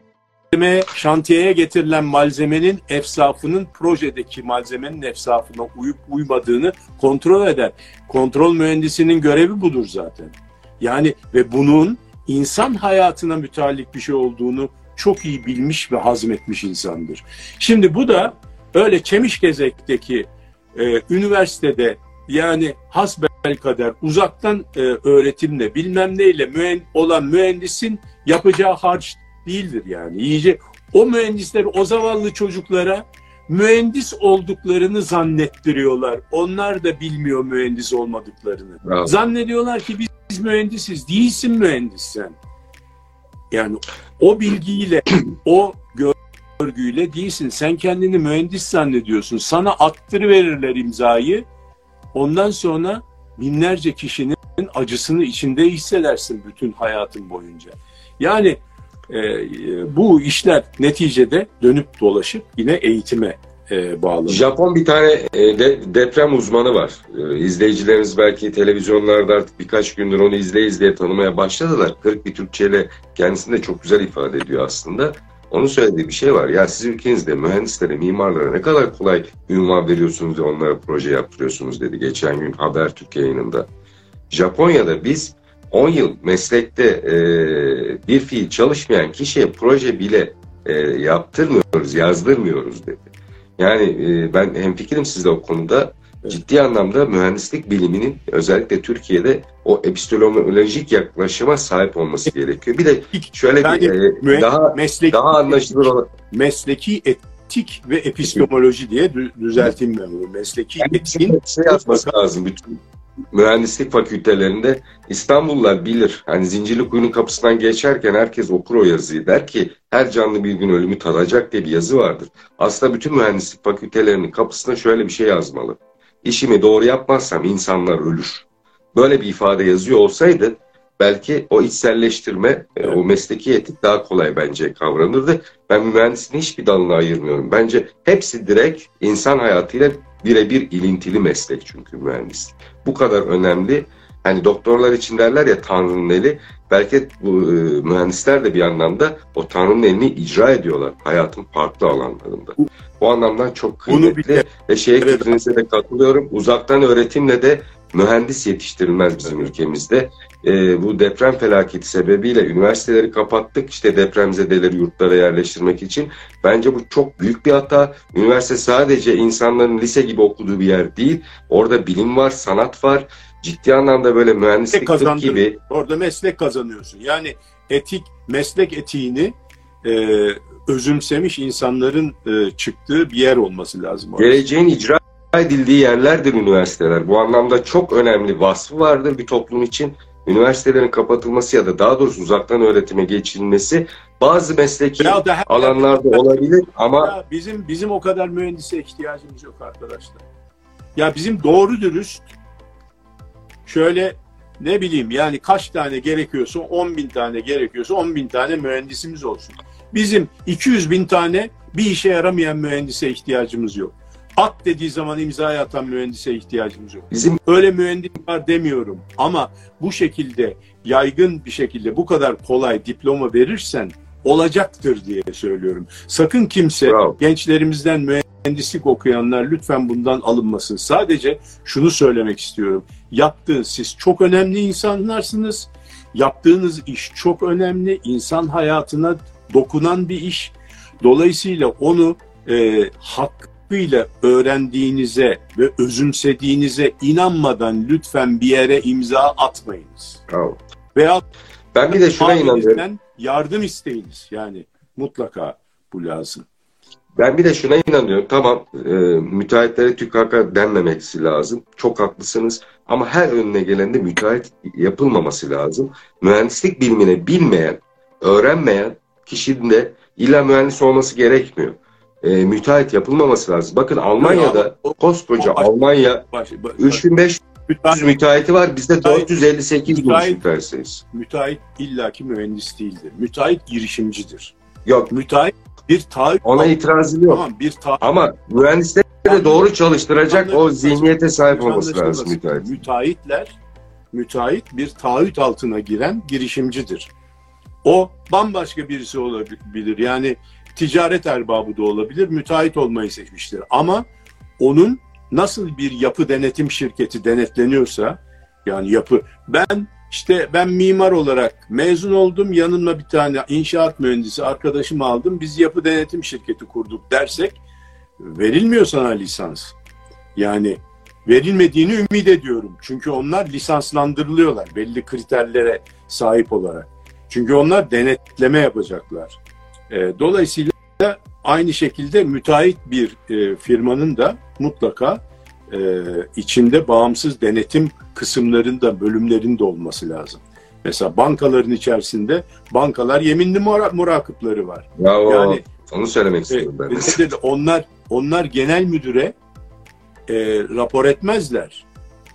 şantiyeye getirilen malzemenin efsafının projedeki malzemenin efsafına uyup uymadığını kontrol eder. Kontrol mühendisinin görevi budur zaten. Yani ve bunun insan hayatına müteallik bir şey olduğunu çok iyi bilmiş ve hazmetmiş insandır. Şimdi bu da öyle Çemişgezek'teki e, üniversitede yani hasbel kader uzaktan e, öğretimle bilmem neyle mühen, olan mühendisin yapacağı harç değildir yani. İyice o mühendisler o zavallı çocuklara mühendis olduklarını zannettiriyorlar. Onlar da bilmiyor mühendis olmadıklarını. Bravo. Zannediyorlar ki biz, biz mühendisiz. Değilsin mühendis sen. Yani o bilgiyle, o görgüyle değilsin. Sen kendini mühendis zannediyorsun. Sana attırıverirler imzayı. Ondan sonra binlerce kişinin acısını içinde hissedersin bütün hayatın boyunca. Yani bu işler neticede dönüp dolaşıp yine eğitime e, bağlı. Japon bir tane e, de, deprem uzmanı var. E, izleyicileriniz belki televizyonlarda artık birkaç gündür onu izleye izleye tanımaya başladılar. Kırık bir Türkçeyle kendisini de çok güzel ifade ediyor aslında. Onun söylediği bir şey var. Ya siz ülkenizde mühendislere, mimarlara ne kadar kolay ünvan veriyorsunuz ve onlara proje yaptırıyorsunuz dedi geçen gün Habertürk yayınında. Japonya'da biz 10 yıl meslekte e, bir fiil çalışmayan kişiye proje bile e, yaptırmıyoruz, yazdırmıyoruz dedi. Yani e, ben hemfikirim sizle o konuda. Evet. Ciddi anlamda mühendislik biliminin özellikle Türkiye'de o epistemolojik yaklaşıma sahip olması gerekiyor. Bir de şöyle bir Yani e, daha mesleki, daha anlaşılır olan mesleki etik ve epistemoloji diye dü- düzelteyim ben bunu. Mesleki etiğin şey yapması lazım bütün mühendislik fakültelerinde İstanbullular bilir. Hani Zincirlikuyu'nun kapısından geçerken herkes okur o yazıyı. Der ki her canlı bir gün ölümü tadacak diye bir yazı vardır. Aslında bütün mühendislik fakültelerinin kapısına şöyle bir şey yazmalı. İşimi doğru yapmazsam insanlar ölür. Böyle bir ifade yazıyor olsaydı belki o içselleştirme, e, Evet. o mesleki etik daha kolay bence kavranırdı. Ben mühendisliğin hiçbir dalını ayırmıyorum. Bence hepsi direkt insan hayatıyla birebir ilintili meslek çünkü mühendislik. Bu kadar önemli. Hani doktorlar için derler ya Tanrı'nın eli. Belki bu e, mühendisler de bir anlamda o Tanrı'nın elini icra ediyorlar hayatın farklı alanlarında. Bu anlamdan çok kıymetli ve şeye fikrinize de katılıyorum. Uzaktan öğretimle de mühendis yetiştirilmez bizim ülkemizde. E, bu deprem felaketi sebebiyle üniversiteleri kapattık işte depremzedeleri yurtlara yerleştirmek için. Bence bu çok büyük bir hata. Üniversite sadece insanların lise gibi okuduğu bir yer değil. Orada bilim var, sanat var. Ciddi anlamda böyle mühendislik tıp gibi orada meslek kazanıyorsun. Yani etik, meslek etiğini e, özümsemiş insanların e, çıktığı bir yer olması lazım. orası. geleceğin icra edildiği yerlerdir üniversiteler. Bu anlamda çok önemli vasfı vardır bir toplum için. Üniversitelerin kapatılması ya da daha doğrusu uzaktan öğretime geçilmesi bazı mesleki Ya da alanlarda olabilir ama Ya bizim bizim o kadar mühendise ihtiyacımız yok arkadaşlar. Ya bizim doğru dürüst şöyle ne bileyim yani kaç tane gerekiyorsa 10 bin tane gerekiyorsa 10 bin tane mühendisimiz olsun. Bizim 200 bin tane bir işe yaramayan mühendise ihtiyacımız yok. At dediği zaman imzaya atan mühendise ihtiyacımız yok. bizim Öyle mühendis var demiyorum ama bu şekilde yaygın bir şekilde bu kadar kolay diploma verirsen olacaktır diye söylüyorum. Sakın kimse Bravo. gençlerimizden mühendislik okuyanlar lütfen bundan alınmasın. Sadece şunu söylemek istiyorum. Yaptığınız siz çok önemli insanlarsınız. Yaptığınız iş çok önemli. İnsan hayatına dokunan bir iş. Dolayısıyla onu e, hakkıyla öğrendiğinize ve özümsediğinize inanmadan lütfen bir yere imza atmayınız. Bravo. Veya ben bir de şuna inanıyorum. yardım isteyiniz. Yani mutlaka bu lazım. Ben bir de şuna inanıyorum. Tamam e, müteahhitlere tükaka denmemesi lazım. Çok haklısınız. Ama her önüne gelende müteahhit yapılmaması lazım. Mühendislik bilimine bilmeyen, öğrenmeyen kişinin de illa mühendis olması gerekmiyor. E, müteahhit yapılmaması lazım. Bakın Almanya'da O- koskoca o- Almanya Baş, baş, 3500 müteahhit, müteahhiti var. Bizde Müteahhit- 458 bin müteahhit- müteahhitiz. müteahhit illaki mühendis değildir. Müteahhit girişimcidir. Yok Müteahhit bir taahhüt Ona itirazım yok. tamam bir taahhüt Ama mühendisleri de doğru çalıştıracak o zihniyete sahip olması lazım müteahhit. Müteahhitler, müteahhit bir taahhüt altına giren girişimcidir. O bambaşka birisi olabilir. Yani ticaret erbabı da olabilir. Müteahhit olmayı seçmiştir. Ama onun nasıl bir yapı denetim şirketi denetleniyorsa yani yapı ben işte ben mimar olarak mezun oldum yanımda bir tane inşaat mühendisi arkadaşımı aldım biz yapı denetim şirketi kurduk dersek verilmiyor sana lisans. Yani verilmediğini ümit ediyorum. Çünkü onlar lisanslandırılıyorlar belli kriterlere sahip olarak. Çünkü onlar denetleme yapacaklar. E, dolayısıyla aynı şekilde müteahhit bir e, firmanın da mutlaka e, içinde bağımsız denetim kısımlarında, bölümlerinde olması lazım. Mesela bankaların içerisinde bankalar yeminli mura- murakıpları var. Bravo. Yani Onu söylemek e, istiyorum ben dedi? onlar onlar genel müdüre e, rapor etmezler.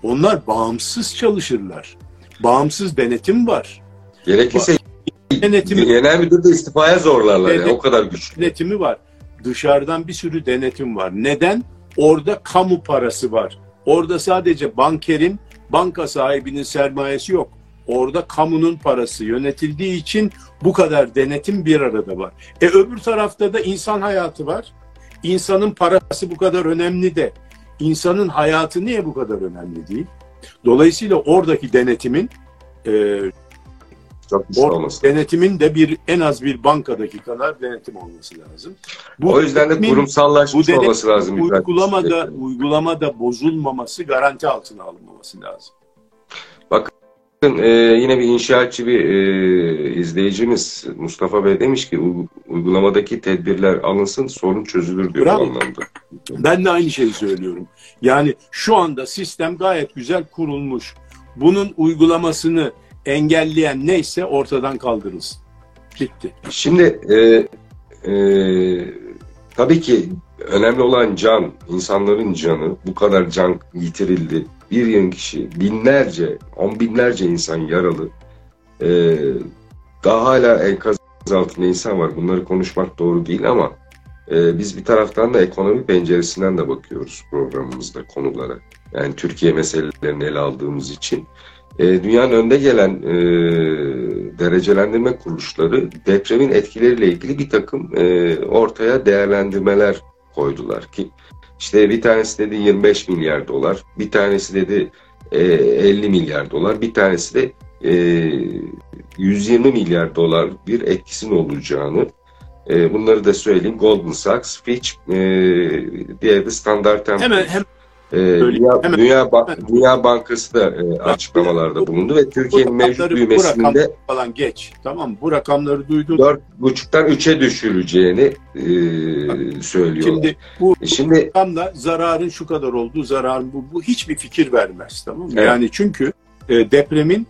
Onlar bağımsız çalışırlar. Bağımsız denetim var. Gerekirse Denetimi genel müdür de istifaya zorlarlar ya. Denet- O kadar güçlü. denetimi var. Dışarıdan bir sürü denetim var. Neden? Orada kamu parası var. Orada sadece bankerin, banka sahibinin sermayesi yok. Orada kamunun parası yönetildiği için bu kadar denetim bir arada var. E öbür tarafta da insan hayatı var. İnsanın parası bu kadar önemli de insanın hayatı niye bu kadar önemli değil? Dolayısıyla oradaki denetimin e, Çok olması. denetimin de bir en az bir bankadaki kadar denetim olması lazım. Bu O yüzden de kurumsallaşmış bu olması lazım. uygulamada uygulamada bozulmaması, garanti altına alınmaması lazım. Bakın e, yine bir inşaatçı bir e, izleyicimiz Mustafa Bey demiş ki "U- uygulamadaki tedbirler alınsın sorun çözülür diyor Bravo. anlamda. Ben de aynı şeyi söylüyorum. Yani şu anda sistem gayet güzel kurulmuş. Bunun uygulamasını engelleyen neyse ortadan kaldırılsın. Bitti. Şimdi e, e, tabii ki önemli olan can, insanların canı. Bu kadar can yitirildi. Bir yığın kişi, binlerce, on binlerce insan yaralı. E, daha hala enkaz altında insan var. Bunları konuşmak doğru değil ama e, biz bir taraftan da ekonomi penceresinden de bakıyoruz programımızda konulara. Yani Türkiye meselelerini ele aldığımız için. E, dünyanın önde gelen e, derecelendirme kuruluşları depremin etkileriyle ilgili bir takım e, ortaya değerlendirmeler koydular ki işte bir tanesi dedi 25 milyar dolar, bir tanesi dedi e, 50 milyar dolar, bir tanesi de e, 120 milyar dolar bir etkisinin olacağını e, bunları da söyleyeyim. Goldman Sachs, Fitch, e, diğer de Standard Poor's. Hemen hem Ee, Dünya, hemen- Dünya, Ba- hemen. Dünya Bankası da e, açıklamalarda bulundu ve Türkiye'nin mevcut büyümesinde falan geç. Tamam? Bu rakamları duydun. 4,5'tan 3'e düşürüleceğini e, söylüyorlar. Şimdi bu Şimdi tam da zararın şu kadar olduğu zararın bu, bu hiçbir fikir vermez tamam mı? Evet. Yani çünkü e, depremin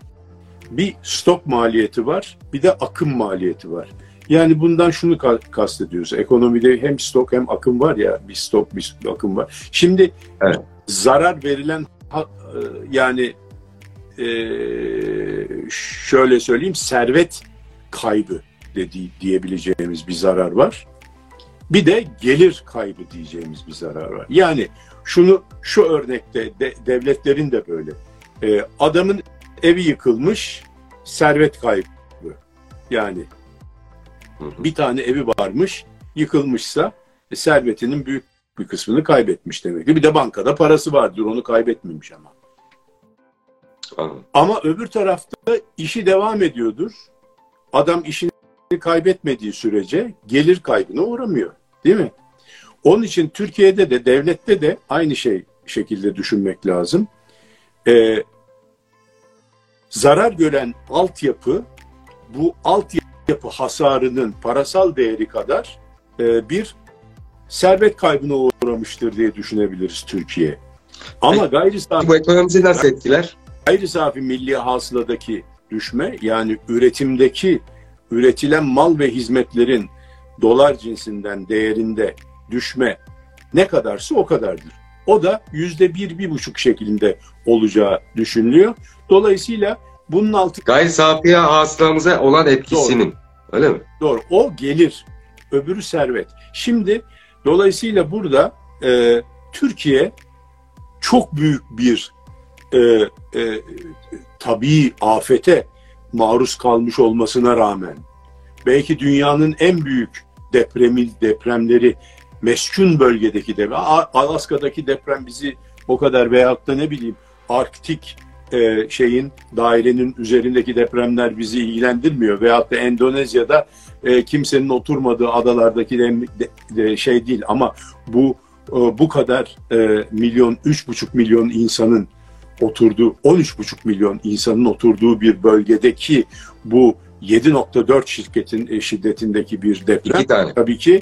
bir stok maliyeti var bir de akım maliyeti var. Yani bundan şunu ka- kastediyoruz. Ekonomide hem stok hem akım var ya bir stok bir akım var. Şimdi Evet. Zarar verilen e, yani e, şöyle söyleyeyim servet kaybı dedi, diyebileceğimiz bir zarar var. Bir de gelir kaybı diyeceğimiz bir zarar var. Yani şunu şu örnekte de, devletlerin de böyle. Ee, adamın evi yıkılmış, servet kaybı. Yani Hı hı. bir tane evi varmış, yıkılmışsa e, servetinin büyük bir kısmını kaybetmiş demektir. Bir de bankada parası vardır, onu kaybetmemiş ama. Anladım. Ama öbür tarafta işi devam ediyordur. Adam işini kaybetmediği sürece gelir kaybına uğramıyor. Değil mi? Onun için Türkiye'de de devlette de aynı şey şekilde düşünmek lazım. Ee, zarar gören altyapı bu altyapı hasarının parasal değeri kadar e, bir servet kaybına uğramıştır diye düşünebiliriz Türkiye. Ama gayri safi bu ekonomimizi nasıl etkiler? gayri safi milli hasıladaki düşme yani üretimdeki üretilen mal ve hizmetlerin dolar cinsinden değerinde düşme ne kadarsa o kadardır. O da yüzde bir, bir buçuk şeklinde olacağı düşünülüyor. Dolayısıyla bunun altı Gayri safiye hasılamıza olan etkisinin. Öyle mi? doğru. O gelir. öbürü servet. Şimdi dolayısıyla burada e, Türkiye çok büyük bir e, e, tabii afete maruz kalmış olmasına rağmen belki dünyanın en büyük depremi depremleri meskun bölgedeki deprem Alaska'daki deprem bizi o kadar veyahut da ne bileyim Arktik e, şeyin dairenin üzerindeki depremler bizi ilgilendirmiyor. Veyahut da Endonezya'da e, kimsenin oturmadığı adalardaki de, de, de şey değil. Ama bu e, bu kadar e, milyon, üç buçuk milyon insanın oturduğu, 13,5 milyon insanın oturduğu bir bölgedeki bu 7.4 şirketin e, şiddetindeki bir deprem tane. tabii ki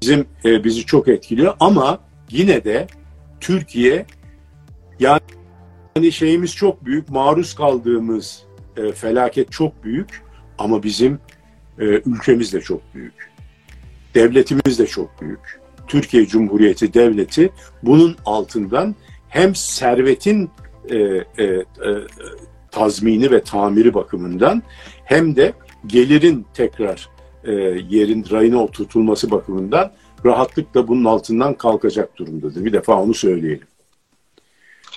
bizim e, bizi çok etkiliyor. Ama yine de Türkiye yani şeyimiz çok büyük, maruz kaldığımız e, felaket çok büyük ama bizim e, ülkemiz de çok büyük. Devletimiz de çok büyük. Türkiye Cumhuriyeti Devleti bunun altından hem servetin e, e, e, tazmini ve tamiri bakımından hem de gelirin tekrar e, yerin rayına oturtulması bakımından rahatlıkla bunun altından kalkacak durumdadır. Bir defa onu söyleyelim.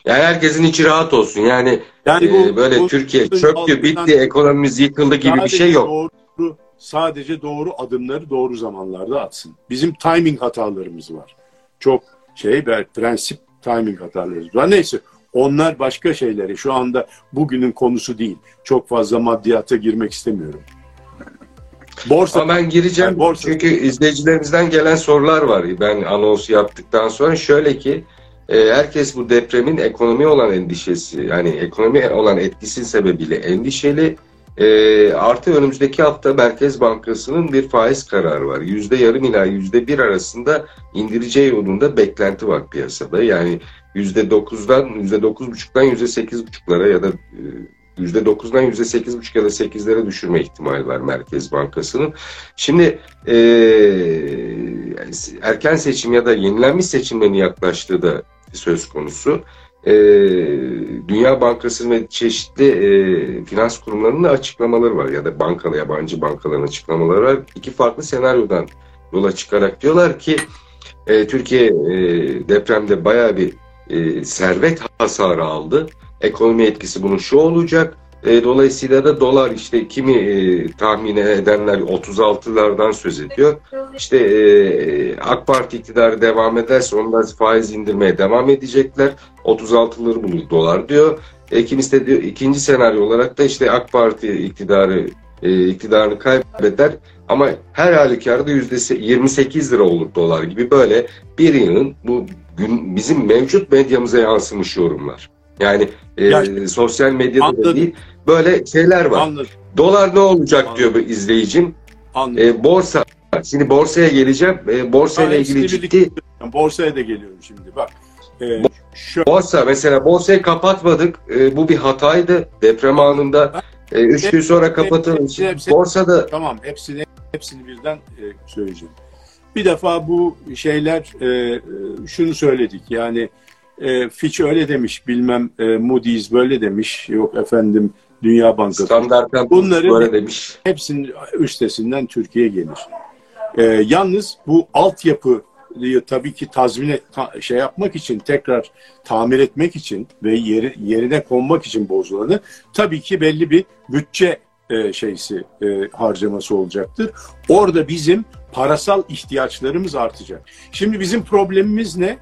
Yani herkesin içi rahat olsun. Yani, yani bu, e, böyle bu, Türkiye bu, çöktü, bitti, ekonomimiz yıkıldı gibi bir şey yok. Doğru, sadece doğru adımları doğru zamanlarda atsın. Bizim timing hatalarımız var. Çok şey, prensip timing hatalarımız var. Neyse onlar başka şeyleri. Şu anda bugünün konusu değil. Çok fazla maddiyata girmek istemiyorum. Borsa Ama ben gireceğim yani borsa. çünkü izleyicilerimizden gelen sorular var. Ben anons yaptıktan sonra şöyle ki e, herkes bu depremin ekonomi olan endişesi yani ekonomi olan etkisi sebebiyle endişeli. E, artı önümüzdeki hafta Merkez Bankası'nın bir faiz kararı var. Yüzde yarım ila yüzde bir arasında indireceği yolunda beklenti var piyasada. Yani yüzde dokuzdan yüzde dokuz buçuktan yüzde sekiz buçuklara ya da e, yüzde dokuzdan yüzde sekiz buçuk ya da sekizlere düşürme ihtimali var Merkez Bankası'nın. Şimdi e, erken seçim ya da yenilenmiş seçimlerin yaklaştığı da söz konusu. E, Dünya Bankası ve çeşitli e, finans kurumlarının da açıklamaları var ya da bankalı yabancı bankaların açıklamaları var. İki farklı senaryodan yola çıkarak diyorlar ki e, Türkiye e, depremde bayağı bir e, servet hasarı aldı. Ekonomi etkisi bunun şu olacak. E, dolayısıyla da dolar işte kimi e, tahmin edenler 36'lardan söz ediyor. İşte e, AK Parti iktidarı devam ederse onlar faiz indirmeye devam edecekler. 36'ları bulur dolar diyor. E, kimisi de diyor ikinci senaryo olarak da işte AK Parti iktidarı e, iktidarını kaybeder ama her halükarda yüzde 28 lira olur dolar gibi böyle bir yılın bu gün bizim mevcut medyamıza yansımış yorumlar. Yani e, ya, sosyal medyada anladım. da değil böyle şeyler var. Anladım. Dolar ne olacak anladım. diyor bu izleyicim. Anladım. E, borsa. Şimdi borsaya geleceğim. E, borsa ile ilgili ciddi. Borsaya da geliyorum şimdi. Bak. E, şu... Borsa mesela borsayı kapatmadık. E, bu bir hataydı deprem anında. E, üç gün sonra kapatılmış. Borsada tamam hepsini hepsini birden e, söyleyeceğim. Bir defa bu şeyler e, e, şunu söyledik yani e, Fitch öyle demiş bilmem e, Moody's böyle demiş yok efendim Dünya Bankası. Standart Bunların demiş. hepsinin üstesinden Türkiye gelir. E, yalnız bu altyapı tabii ki tazmin et, ta, şey yapmak için tekrar tamir etmek için ve yeri, yerine konmak için bozulanı tabii ki belli bir bütçe e, şeysi e, harcaması olacaktır. Orada bizim parasal ihtiyaçlarımız artacak. Şimdi bizim problemimiz ne?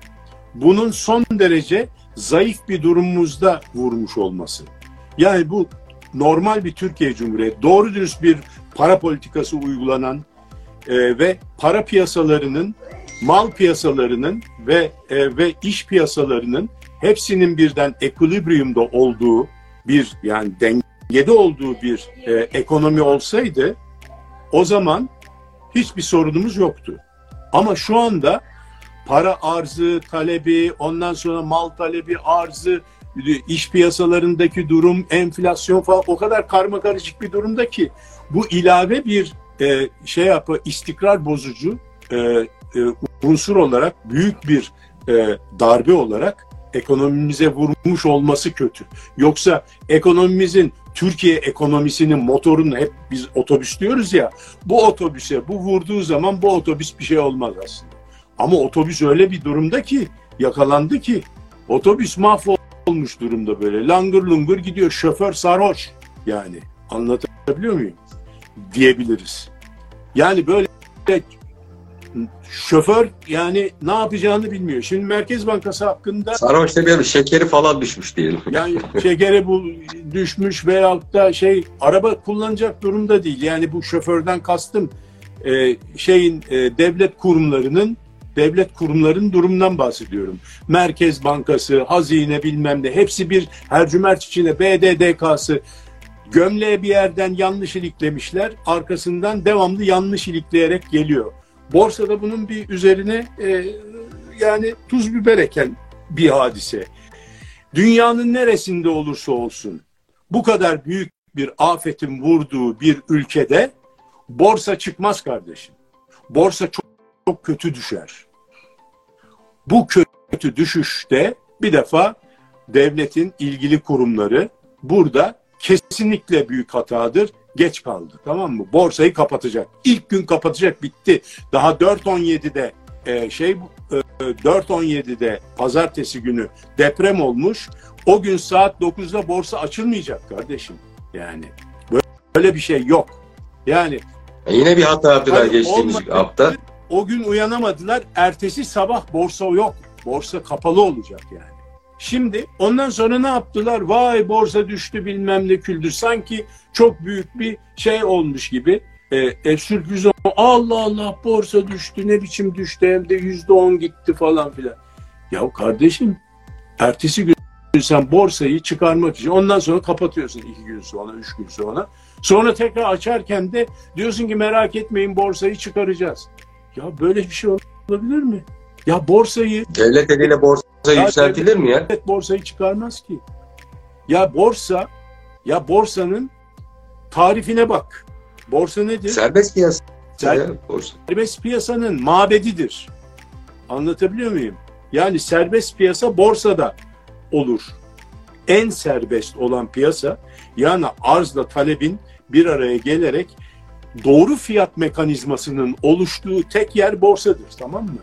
Bunun son derece zayıf bir durumumuzda vurmuş olması. Yani bu normal bir Türkiye Cumhuriyeti doğru dürüst bir para politikası uygulanan e, ve para piyasalarının, mal piyasalarının ve e, ve iş piyasalarının hepsinin birden equilibrium'da olduğu bir yani dengede olduğu bir e, ekonomi olsaydı o zaman hiçbir sorunumuz yoktu. Ama şu anda para arzı, talebi, ondan sonra mal talebi, arzı, iş piyasalarındaki durum, enflasyon falan o kadar karma karışık bir durumda ki bu ilave bir e, şey yapı istikrar bozucu e, e, unsur olarak büyük bir e, darbe olarak ekonomimize vurmuş olması kötü. Yoksa ekonomimizin Türkiye ekonomisinin motorunu hep biz otobüs diyoruz ya. Bu otobüse bu vurduğu zaman bu otobüs bir şey olmaz aslında. Ama otobüs öyle bir durumda ki yakalandı ki otobüs mahvolmuş durumda böyle. Langır lungur gidiyor. Şoför sarhoş. Yani anlatabiliyor muyum? Diyebiliriz. Yani böyle şoför yani ne yapacağını bilmiyor. Şimdi Merkez Bankası hakkında Sarhoş demeyelim şekeri falan düşmüş diyelim. yani şekere bu düşmüş veyahut da şey araba kullanacak durumda değil. Yani bu şoförden kastım e, şeyin e, devlet kurumlarının devlet kurumlarının durumundan bahsediyorum. Merkez Bankası, hazine bilmem ne hepsi bir hercümerç içine BDDK'sı gömleğe bir yerden yanlış iliklemişler. Arkasından devamlı yanlış ilikleyerek geliyor. Borsada bunun bir üzerine e, yani tuz biber eken bir hadise. Dünyanın neresinde olursa olsun bu kadar büyük bir afetin vurduğu bir ülkede borsa çıkmaz kardeşim. Borsa çok, çok kötü düşer. Bu kötü düşüşte bir defa devletin ilgili kurumları burada kesinlikle büyük hatadır geç kaldı. Tamam mı? Borsayı kapatacak. İlk gün kapatacak bitti. Daha 4.17'de e, şey e, 4.17'de pazartesi günü deprem olmuş. O gün saat 9'da borsa açılmayacak kardeşim. Yani böyle bir şey yok. Yani e yine bir hata yaptılar geçtiğimiz hafta. O gün uyanamadılar. Ertesi sabah borsa yok. Borsa kapalı olacak yani. Şimdi ondan sonra ne yaptılar? Vay borsa düştü bilmem ne küldür. Sanki çok büyük bir şey olmuş gibi. E, e sürpriz Allah Allah borsa düştü ne biçim düştü hem de yüzde on gitti falan filan. Ya kardeşim ertesi gün sen borsayı çıkarmak için ondan sonra kapatıyorsun iki gün sonra, üç gün sonra. Sonra tekrar açarken de diyorsun ki merak etmeyin borsayı çıkaracağız. Ya böyle bir şey olabilir mi? Ya borsayı... Devlet eliyle borsa ya yükseltilir mi ya? Evet borsayı çıkarmaz ki. Ya borsa, ya borsanın tarifine bak. Borsa nedir? Serbest piyasa. Ser, borsa. Serbest piyasanın mabedidir. Anlatabiliyor muyum? Yani serbest piyasa borsada olur. En serbest olan piyasa yani arzla talebin bir araya gelerek doğru fiyat mekanizmasının oluştuğu tek yer borsadır. Tamam mı?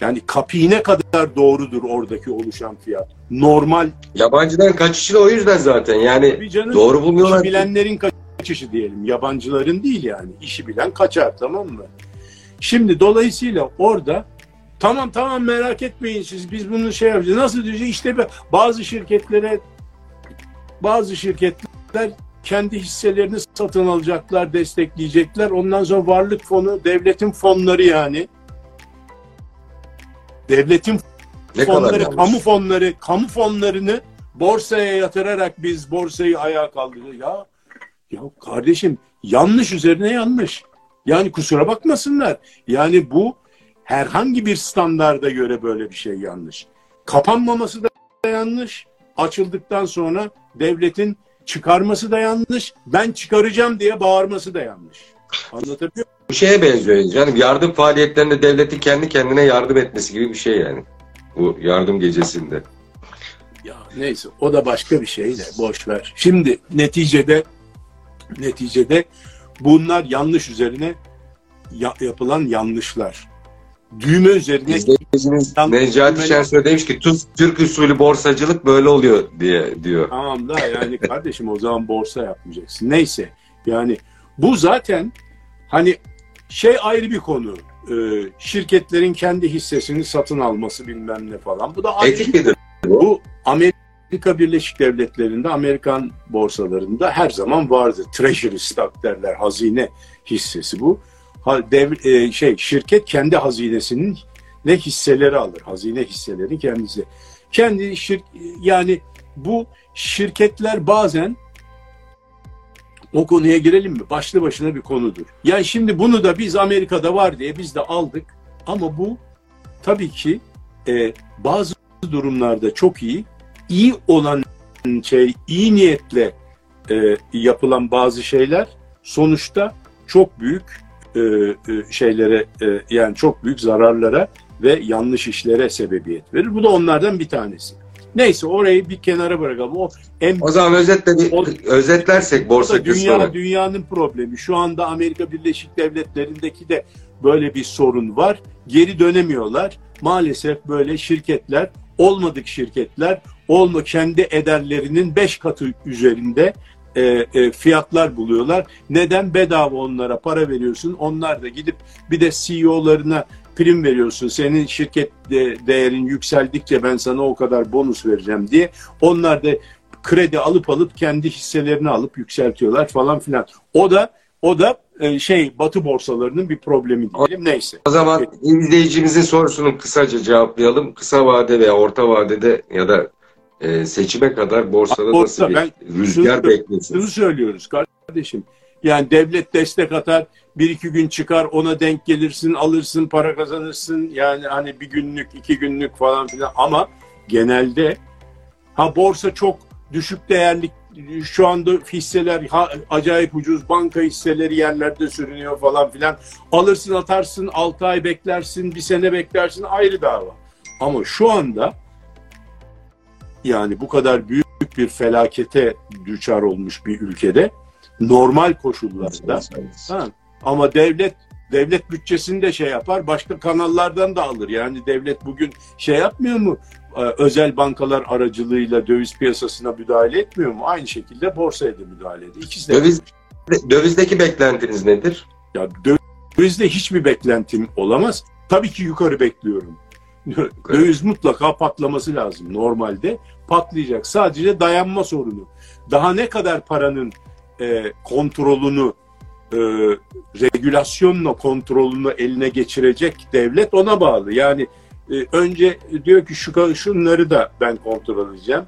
Yani kapine kadar doğrudur oradaki oluşan fiyat. Normal. Yabancıların kaçışı da o yüzden zaten. Yani canım, doğru bulmuyorlar. İşi bilenlerin kaçışı diyelim. Yabancıların değil yani. İşi bilen kaçar tamam mı? Şimdi dolayısıyla orada tamam tamam merak etmeyin siz biz bunu şey yapacağız. Nasıl diyeceğiz? İşte bazı şirketlere bazı şirketler kendi hisselerini satın alacaklar, destekleyecekler. Ondan sonra varlık fonu, devletin fonları yani devletin ne fonları, kamu fonları, kamu fonlarını borsaya yatırarak biz borsayı ayağa kaldırıyoruz. Ya ya kardeşim yanlış üzerine yanlış. Yani kusura bakmasınlar. Yani bu herhangi bir standarda göre böyle bir şey yanlış. Kapanmaması da yanlış. Açıldıktan sonra devletin çıkarması da yanlış. Ben çıkaracağım diye bağırması da yanlış. Anlatabiliyor bu şeye benziyor canım. Yardım faaliyetlerinde devletin kendi kendine yardım etmesi gibi bir şey yani. Bu yardım gecesinde. Ya neyse o da başka bir şey de boş ver. Şimdi neticede neticede bunlar yanlış üzerine ya, yapılan yanlışlar. Düğme üzerine İzleyicimiz Necati Şensoy demiş ki Türk usulü borsacılık böyle oluyor diye diyor. Tamam da yani kardeşim o zaman borsa yapmayacaksın. Neyse yani bu zaten hani şey ayrı bir konu. Ee, şirketlerin kendi hissesini satın alması bilmem ne falan. Bu da ayrı Etik midir? Bu Amerika Birleşik Devletleri'nde, Amerikan borsalarında her zaman vardı. Treasury stock derler, hazine hissesi bu. Dev, e, şey şirket kendi hazinesinin ne hisseleri alır. Hazine hisseleri kendisi. Kendi şir, yani bu şirketler bazen o konuya girelim mi? Başlı başına bir konudur. Yani şimdi bunu da biz Amerika'da var diye biz de aldık. Ama bu tabii ki e, bazı durumlarda çok iyi. iyi olan şey, iyi niyetle e, yapılan bazı şeyler sonuçta çok büyük e, e, şeylere e, yani çok büyük zararlara ve yanlış işlere sebebiyet verir. Bu da onlardan bir tanesi. Neyse orayı bir kenara bırakalım. O en O zaman özetle bir, O- özetlersek borsa dünya kısmını. dünyanın problemi. Şu anda Amerika Birleşik Devletleri'ndeki de böyle bir sorun var. Geri dönemiyorlar. Maalesef böyle şirketler, olmadık şirketler, olma kendi ederlerinin 5 katı üzerinde e, e, fiyatlar buluyorlar. Neden bedava onlara para veriyorsun? Onlar da gidip bir de CEO'larına prim veriyorsun. Senin şirket de- değerin yükseldikçe ben sana o kadar bonus vereceğim diye. Onlar da kredi alıp alıp kendi hisselerini alıp yükseltiyorlar falan filan. O da o da e, şey Batı borsalarının bir problemi diyelim. Neyse. O zaman izleyicimizin sorusunu kısaca cevaplayalım. Kısa vade veya orta vadede ya da e, seçime kadar borsada Borsa, nasıl bir ben rüzgar şunu- beklesin? Şunu söylüyoruz kardeşim. Yani devlet destek atar, bir iki gün çıkar, ona denk gelirsin, alırsın, para kazanırsın. Yani hani bir günlük, iki günlük falan filan. Ama genelde ha borsa çok düşük değerli şu anda hisseler ha, acayip ucuz banka hisseleri yerlerde sürünüyor falan filan. Alırsın atarsın 6 ay beklersin bir sene beklersin ayrı dava. Ama şu anda yani bu kadar büyük bir felakete düçar olmuş bir ülkede normal koşullarda ha, ama devlet devlet bütçesini de şey yapar başka kanallardan da alır. Yani devlet bugün şey yapmıyor mu? Ee, Özel bankalar aracılığıyla döviz piyasasına müdahale etmiyor mu? Aynı şekilde borsaya da müdahale ediyor. İkisi de Döviz, dövizdeki beklentiniz nedir? Ya dövizde hiçbir beklentim olamaz. Tabii ki yukarı bekliyorum. Döviz mutlaka patlaması lazım normalde. Patlayacak. Sadece dayanma sorunu. Daha ne kadar paranın e, kontrolünü, e, regülasyonla kontrolünü eline geçirecek devlet ona bağlı. Yani e, önce diyor ki şu şunları da ben kontrol edeceğim.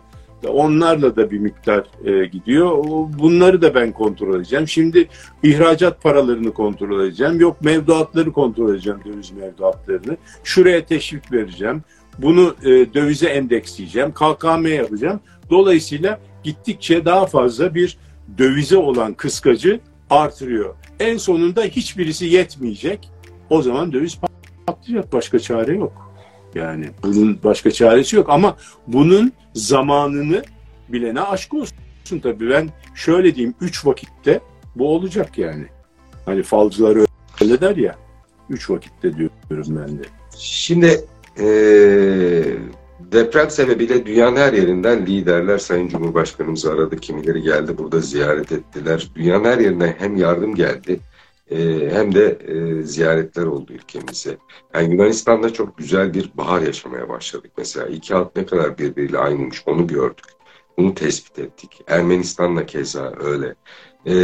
Onlarla da bir miktar e, gidiyor. Bunları da ben kontrol edeceğim. Şimdi ihracat paralarını kontrol edeceğim. Yok mevduatları kontrol edeceğim, döviz mevduatlarını. Şuraya teşvik vereceğim. Bunu e, dövize endeksleyeceğim. KKM yapacağım. Dolayısıyla gittikçe daha fazla bir dövize olan kıskacı artırıyor. En sonunda hiçbirisi yetmeyecek. O zaman döviz patlayacak. Başka çare yok. Yani bunun başka çaresi yok ama bunun zamanını bilene aşk olsun tabii. Ben şöyle diyeyim, üç vakitte bu olacak yani. Hani falcılar öyle der ya, üç vakitte diyorum ben de. Şimdi e, deprem sebebiyle dünyanın her yerinden liderler Sayın Cumhurbaşkanımızı aradı. Kimileri geldi burada ziyaret ettiler. Dünyanın her yerinden hem yardım geldi e, hem de e, ziyaretler oldu ülkemize. Yani Yunanistan'da çok güzel bir bahar yaşamaya başladık. Mesela iki halk ne kadar birbiriyle aynıymış onu gördük. Bunu tespit ettik. Ermenistan'la keza öyle. E,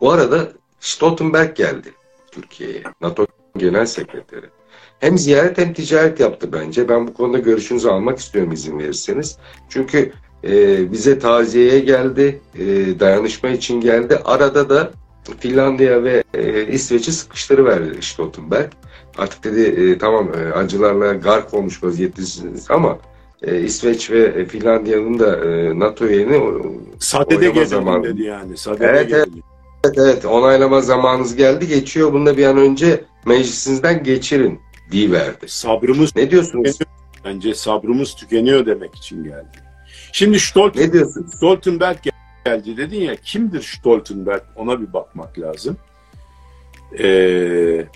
bu arada Stoltenberg geldi Türkiye'ye. NATO Genel Sekreteri. Hem ziyaret hem ticaret yaptı bence. Ben bu konuda görüşünüzü almak istiyorum izin verirseniz. Çünkü e, bize taziyeye geldi, e, dayanışma için geldi. Arada da Finlandiya ve e, İsveç'i sıkıştırıverdi Stoltenberg. Artık dedi e, tamam e, acılarla gark olmuş vaziyettesiniz ama e, İsveç ve Finlandiya'nın da e, NATO üyeliğini o- Sadede zamanı. dedi yani. Sadede Evet, evet. Evet evet onaylama zamanınız geldi geçiyor. Bunu da bir an önce meclisinizden geçirin verdi. Sabrımız Ne diyorsunuz? bence sabrımız tükeniyor demek için geldi. Şimdi Stolten, Ne diyorsunuz? Stoltenberg geldi dedin ya kimdir Stoltenberg ona bir bakmak lazım. Ee,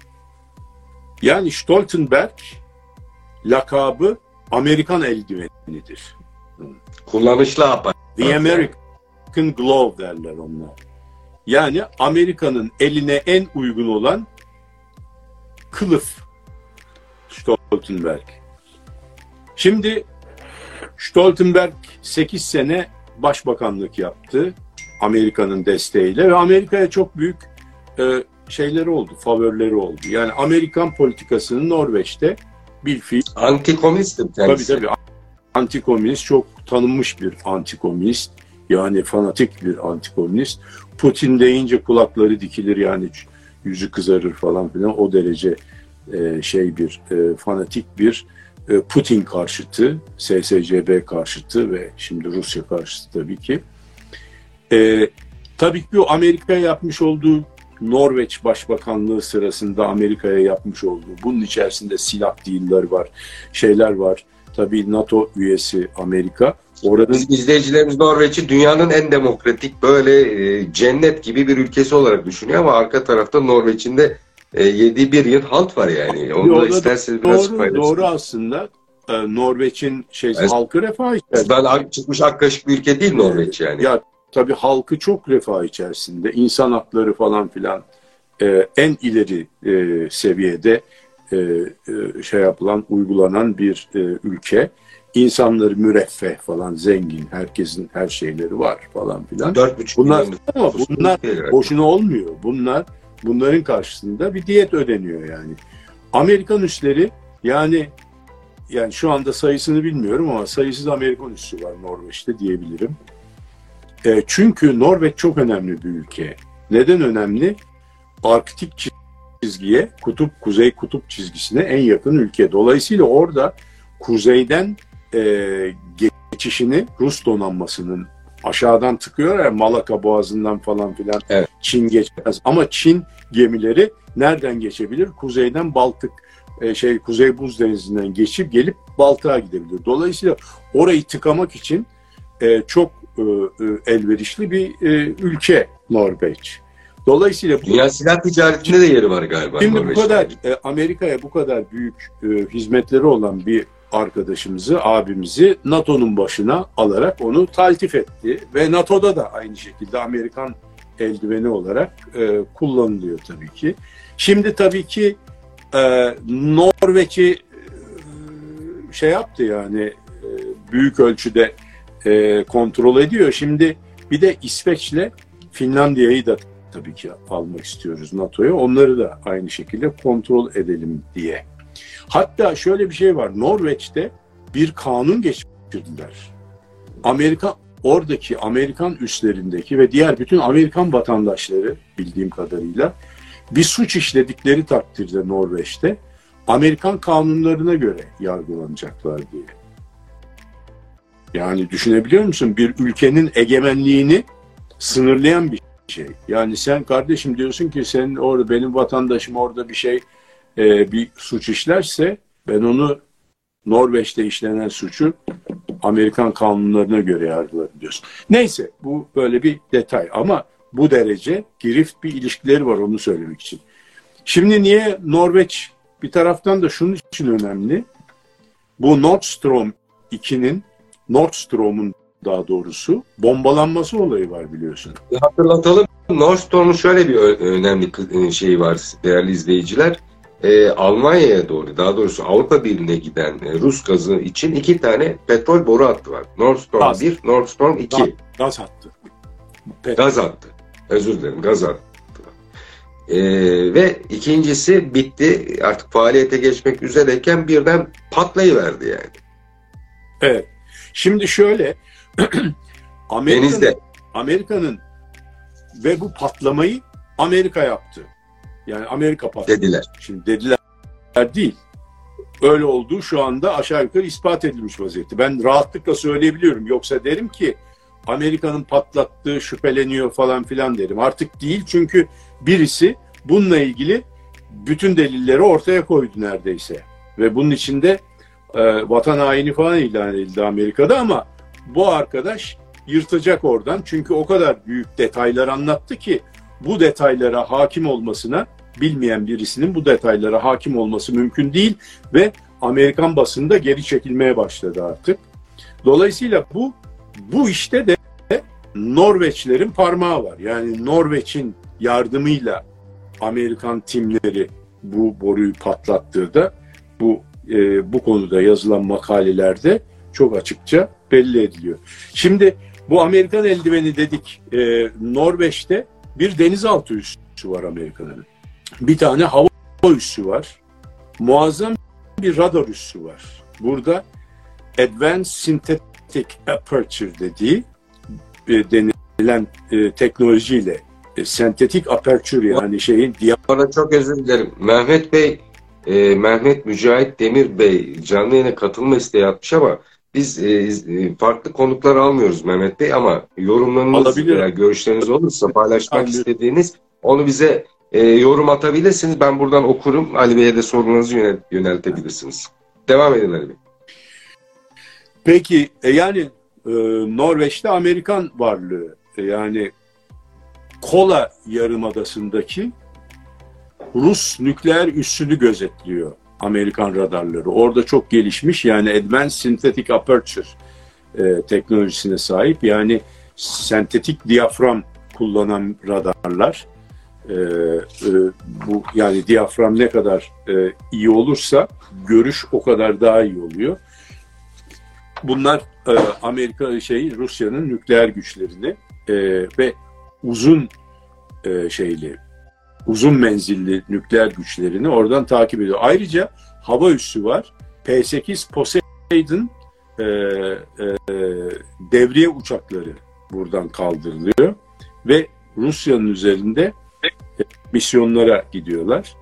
yani Stoltenberg lakabı Amerikan eldivenidir. Kullanışlı aparat. The American Glove derler onlar. Yani Amerika'nın eline en uygun olan kılıf Stoltenberg. Şimdi Stoltenberg 8 sene başbakanlık yaptı Amerika'nın desteğiyle ve Amerika'ya çok büyük e, şeyleri oldu, favorileri oldu. Yani Amerikan politikasını Norveç'te bir fiil Antikomünistim Tabii tabii. Antikomünist çok tanınmış bir antikomünist. Yani fanatik bir antikomünist. Putin deyince kulakları dikilir yani yüzü kızarır falan filan. O derece e, şey bir e, fanatik bir e, Putin karşıtı, SSCB karşıtı ve şimdi Rusya karşıtı tabii ki. E, tabii ki bu Amerika'ya yapmış olduğu Norveç Başbakanlığı sırasında Amerika'ya yapmış olduğu bunun içerisinde silah deal'ları var, şeyler var tabii NATO üyesi Amerika. Oranın izleyicilerimiz Norveç'i dünyanın en demokratik böyle e, cennet gibi bir ülkesi olarak düşünüyor ama arka tarafta Norveç'in de e, yediği bir yıl halt var yani. Onu da isterseniz biraz doğru, paylaşın. doğru aslında e, Norveç'in şey halkı refah içerisinde. Ben çıkmış ak kaşık bir ülke değil Norveç yani. Ya tabii halkı çok refah içerisinde. insan hakları falan filan e, en ileri e, seviyede e, e, şey yapılan, uygulanan bir e, ülke. İnsanları müreffeh falan, zengin, herkesin her şeyleri var falan filan. Dört buçuk Bunlar milyon ama bunlar boşuna olmuyor. Bunlar bunların karşısında bir diyet ödeniyor yani. Amerikan üsleri yani yani şu anda sayısını bilmiyorum ama sayısız Amerikan üssü var Norveç'te diyebilirim. E, çünkü Norveç çok önemli bir ülke. Neden önemli? Arktik çizgiye, kutup kuzey kutup çizgisine en yakın ülke. Dolayısıyla orada kuzeyden e, geçişini Rus donanmasının aşağıdan tıkıyor ya Malaka Boğazı'ndan falan filan Evet. Çin geçmez. Ama Çin gemileri nereden geçebilir? Kuzeyden Baltık e, şey Kuzey Buz Denizi'nden geçip gelip Baltık'a gidebilir. Dolayısıyla orayı tıkamak için e, çok e, elverişli bir e, ülke Norveç. Dolayısıyla bu Dünya silah ticaretinde de yeri var galiba Şimdi bu kadar e, Amerika'ya bu kadar büyük e, hizmetleri olan bir arkadaşımızı, abimizi NATO'nun başına alarak onu taltif etti. Ve NATO'da da aynı şekilde Amerikan eldiveni olarak e, kullanılıyor tabii ki. Şimdi tabii ki e, Norveç'i e, şey yaptı yani e, büyük ölçüde e, kontrol ediyor. Şimdi bir de İsveç'le Finlandiya'yı da tabii ki almak istiyoruz NATO'ya. Onları da aynı şekilde kontrol edelim diye. Hatta şöyle bir şey var. Norveç'te bir kanun geçirdiler. Amerika oradaki Amerikan üslerindeki ve diğer bütün Amerikan vatandaşları bildiğim kadarıyla bir suç işledikleri takdirde Norveç'te Amerikan kanunlarına göre yargılanacaklar diye. Yani düşünebiliyor musun? Bir ülkenin egemenliğini sınırlayan bir şey. Yani sen kardeşim diyorsun ki sen orada benim vatandaşım orada bir şey e, bir suç işlerse ben onu Norveç'te işlenen suçu Amerikan kanunlarına göre yargılarım diyorsun. Neyse bu böyle bir detay ama bu derece girift bir ilişkileri var onu söylemek için. Şimdi niye Norveç bir taraftan da şunun için önemli. Bu Nord Stream 2'nin Nord Stream'un daha doğrusu bombalanması olayı var biliyorsun. Hatırlatalım. Nord Stream'un şöyle bir önemli şeyi var değerli izleyiciler. Ee, Almanya'ya doğru, daha doğrusu Avrupa Birliği'ne giden e, Rus gazı için iki tane petrol boru hattı var. Nord Stream Gaz. 1, Nord Stream 2. Gaz. Gaz hattı. Pet- Gaz hattı. Özür dilerim, gaz hattı. Ee, ve ikincisi bitti. Artık faaliyete geçmek üzereyken birden patlayıverdi yani. Evet. Şimdi şöyle Amerika'nın. Amerika'nın ve bu patlamayı Amerika yaptı. Yani Amerika patladı. Dediler. Şimdi dediler değil. Öyle olduğu şu anda aşağı yukarı ispat edilmiş vaziyette. Ben rahatlıkla söyleyebiliyorum. Yoksa derim ki Amerika'nın patlattığı şüpheleniyor falan filan derim. Artık değil çünkü birisi bununla ilgili bütün delilleri ortaya koydu neredeyse. Ve bunun içinde e, vatan haini falan ilan edildi Amerika'da ama bu arkadaş yırtacak oradan. Çünkü o kadar büyük detaylar anlattı ki bu detaylara hakim olmasına bilmeyen birisinin bu detaylara hakim olması mümkün değil ve Amerikan basında geri çekilmeye başladı artık. Dolayısıyla bu bu işte de Norveçlerin parmağı var. Yani Norveç'in yardımıyla Amerikan timleri bu boruyu patlattığı da bu e, bu konuda yazılan makalelerde çok açıkça belli ediliyor. Şimdi bu Amerikan eldiveni dedik e, Norveç'te bir denizaltı üssü var Amerika'nın. Bir tane hava üssü var. Muazzam bir radar üssü var. Burada Advanced Synthetic Aperture dediği e, denilen e, teknolojiyle e, sentetik aperture yani şeyin diya Bana çok özür dilerim. Mehmet Bey, e, Mehmet Mücahit Demir Bey canlı yayına katılma isteği atmış ama biz e, e, farklı konuklar almıyoruz Mehmet Bey ama yorumlarınız veya görüşleriniz olursa paylaşmak Anlıyorum. istediğiniz onu bize e, yorum atabilirsiniz. Ben buradan okurum. Ali Bey'e de sorularınızı yönel- yöneltebilirsiniz. Devam edin Ali Bey. Peki e, yani e, Norveç'te Amerikan varlığı e, yani Kola Yarımadası'ndaki Rus nükleer üssünü gözetliyor Amerikan radarları. Orada çok gelişmiş yani Advanced Synthetic Aperture e, teknolojisine sahip. Yani sentetik diyafram kullanan radarlar. E, e, bu yani diyafram ne kadar e, iyi olursa görüş o kadar daha iyi oluyor. Bunlar e, Amerika şey Rusya'nın nükleer güçlerini e, ve uzun e, şeyli uzun menzilli nükleer güçlerini oradan takip ediyor. Ayrıca hava üssü var. P-8 Poseidon e, e, devriye uçakları buradan kaldırılıyor ve Rusya'nın üzerinde misyonlara gidiyorlar.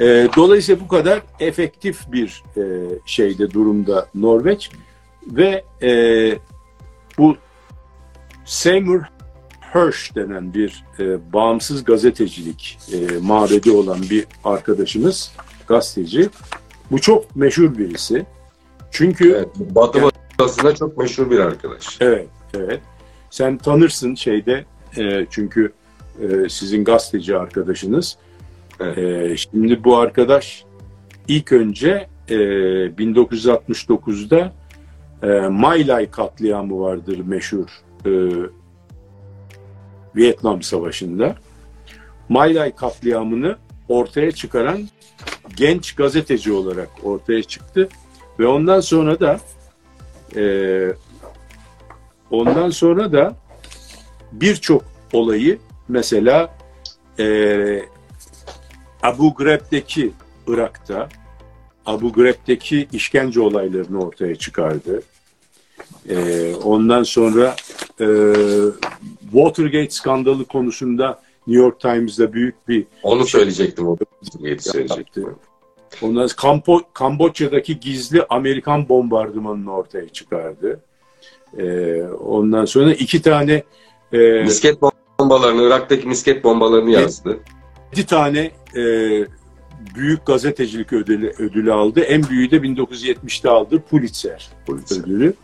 E, dolayısıyla bu kadar efektif bir e, şeyde durumda Norveç ve e, bu Seymour Hirsch denen bir e, bağımsız gazetecilik e, mabedi olan bir arkadaşımız, gazeteci. Bu çok meşhur birisi. Çünkü evet, Batı yani, basında çok meşhur bir arkadaş. Evet, evet. Sen tanırsın şeyde e, çünkü e, sizin gazeteci arkadaşınız. Evet. E, şimdi bu arkadaş ilk önce e, 1969'da e, Maylay katliamı vardır meşhur e, Vietnam Savaşı'nda. Maylay katliamını ortaya çıkaran genç gazeteci olarak ortaya çıktı ve ondan sonra da e, ondan sonra da birçok olayı mesela e, Abu Ghraib'deki Irak'ta Abu Ghraib'deki işkence olaylarını ortaya çıkardı. E, ondan sonra e, Watergate skandalı konusunda New York Times'da büyük bir... Onu söyleyecektim. O söyleyecektim. Ondan Kampo, Kamboçya'daki gizli Amerikan bombardımanını ortaya çıkardı. Ee, ondan sonra iki tane... E, misket bombalarını, Irak'taki misket bombalarını yazdı. İki tane e, büyük gazetecilik ödülü, ödülü aldı. En büyüğü de 1970'te aldı Pulitzer, Pulitzer. ödülü.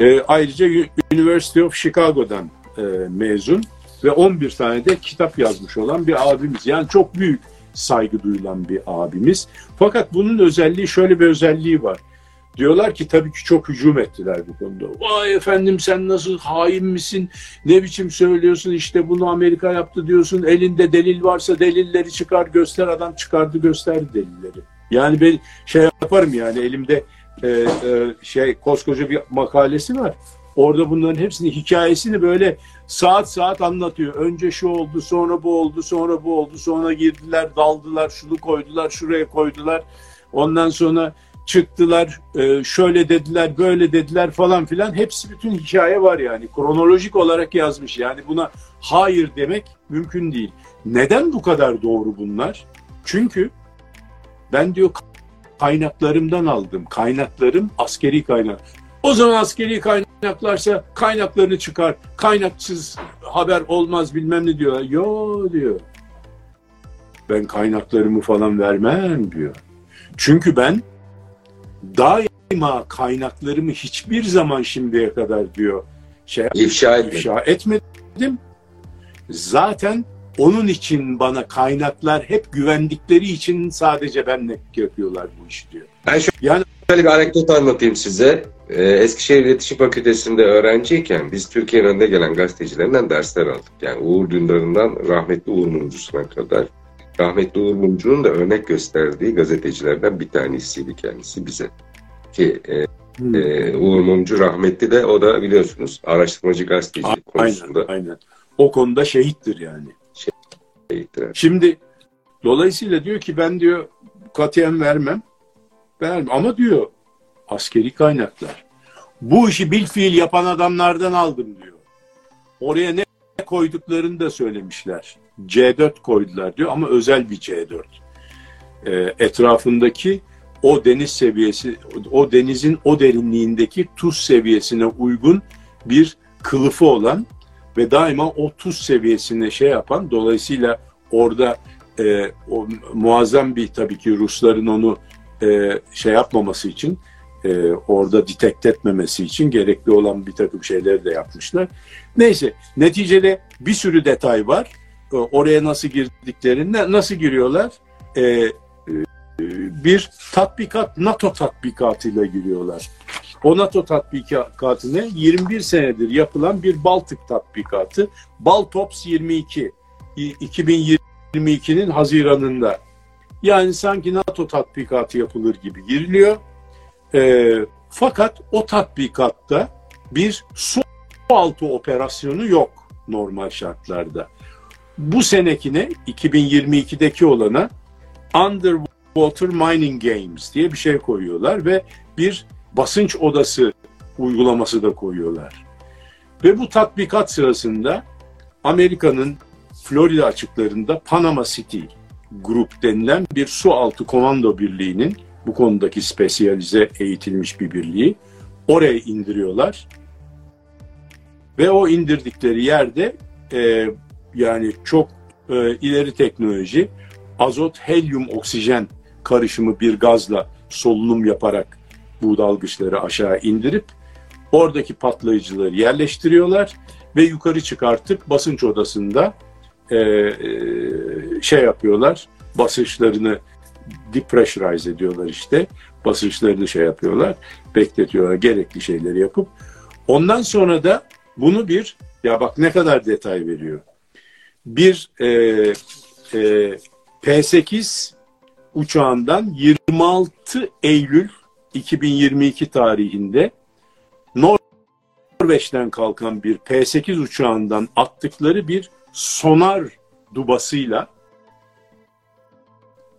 E, ayrıca University of Chicago'dan e, mezun ve 11 tane de kitap yazmış olan bir abimiz. Yani çok büyük saygı duyulan bir abimiz. Fakat bunun özelliği şöyle bir özelliği var. Diyorlar ki tabii ki çok hücum ettiler bu konuda. Vay efendim sen nasıl hain misin? Ne biçim söylüyorsun? İşte bunu Amerika yaptı diyorsun. Elinde delil varsa delilleri çıkar göster. Adam çıkardı gösterdi delilleri. Yani ben şey yaparım yani elimde e, e, şey koskoca bir makalesi var. Orada bunların hepsini hikayesini böyle saat saat anlatıyor. Önce şu oldu, sonra bu oldu, sonra bu oldu, sonra girdiler, daldılar, şunu koydular, şuraya koydular. Ondan sonra çıktılar, e, şöyle dediler, böyle dediler falan filan. Hepsi bütün hikaye var yani. Kronolojik olarak yazmış. Yani buna hayır demek mümkün değil. Neden bu kadar doğru bunlar? Çünkü ben diyor kaynaklarımdan aldım. Kaynaklarım askeri kaynak. O zaman askeri kaynaklarsa kaynaklarını çıkar. Kaynaksız haber olmaz bilmem ne diyorlar. Yo diyor. Ben kaynaklarımı falan vermem diyor. Çünkü ben daima kaynaklarımı hiçbir zaman şimdiye kadar diyor şey ifşa etmedim. ifşa etmedim. Zaten onun için bana kaynaklar hep güvendikleri için sadece benle yapıyorlar bu işi diyor. Ben şöyle, yani, şöyle bir anekdot anlatayım size. Ee, Eskişehir İletişim Fakültesi'nde öğrenciyken biz Türkiye'nin önüne gelen gazetecilerinden dersler aldık. Yani Uğur Dündar'ından rahmetli Uğur Mumcusu'na kadar. Rahmetli Uğur Mumcu'nun da örnek gösterdiği gazetecilerden bir tanesiydi kendisi bize. Ki e, hmm. e, Uğur Mumcu rahmetli de o da biliyorsunuz araştırmacı gazeteci A- konusunda. Aynen, aynen. O konuda şehittir yani. Şehittir. Şimdi dolayısıyla diyor ki ben diyor katiyen vermem. Vermem ama diyor askeri kaynaklar. Bu işi bil fiil yapan adamlardan aldım diyor. Oraya ne koyduklarını da söylemişler. C4 koydular diyor ama özel bir C4. Ee, etrafındaki o deniz seviyesi, o denizin o derinliğindeki tuz seviyesine uygun bir kılıfı olan ve daima o tuz seviyesine şey yapan, dolayısıyla orada e, o muazzam bir tabii ki Rusların onu e, şey yapmaması için e, orada detect etmemesi için gerekli olan bir takım şeyleri de yapmışlar. Neyse neticede bir sürü detay var. Oraya nasıl girdiklerinde nasıl giriyorlar? E, e, bir tatbikat NATO tatbikatıyla giriyorlar. O NATO tatbikatı ne? 21 senedir yapılan bir Baltık tatbikatı. Baltops 22. 2022'nin Haziran'ında. Yani sanki NATO tatbikatı yapılır gibi giriliyor. E, fakat o tatbikatta bir su altı operasyonu yok normal şartlarda. Bu senekine 2022'deki olana Underwater Mining Games diye bir şey koyuyorlar ve bir basınç odası uygulaması da koyuyorlar. Ve bu tatbikat sırasında Amerika'nın Florida açıklarında Panama City Grup denilen bir su altı komando birliğinin bu konudaki spesyalize eğitilmiş bir birliği oraya indiriyorlar. Ve o indirdikleri yerde e, yani çok e, ileri teknoloji azot, helyum, oksijen karışımı bir gazla solunum yaparak bu dalgıçları aşağı indirip oradaki patlayıcıları yerleştiriyorlar ve yukarı çıkartıp basınç odasında e, e, şey yapıyorlar basınçlarını depressurize ediyorlar işte basınçlarını şey yapıyorlar bekletiyorlar gerekli şeyleri yapıp. Ondan sonra da bunu bir ya bak ne kadar detay veriyor bir e, e, P8 uçağından 26 Eylül 2022 tarihinde Norveç'ten kalkan bir P8 uçağından attıkları bir sonar dubasıyla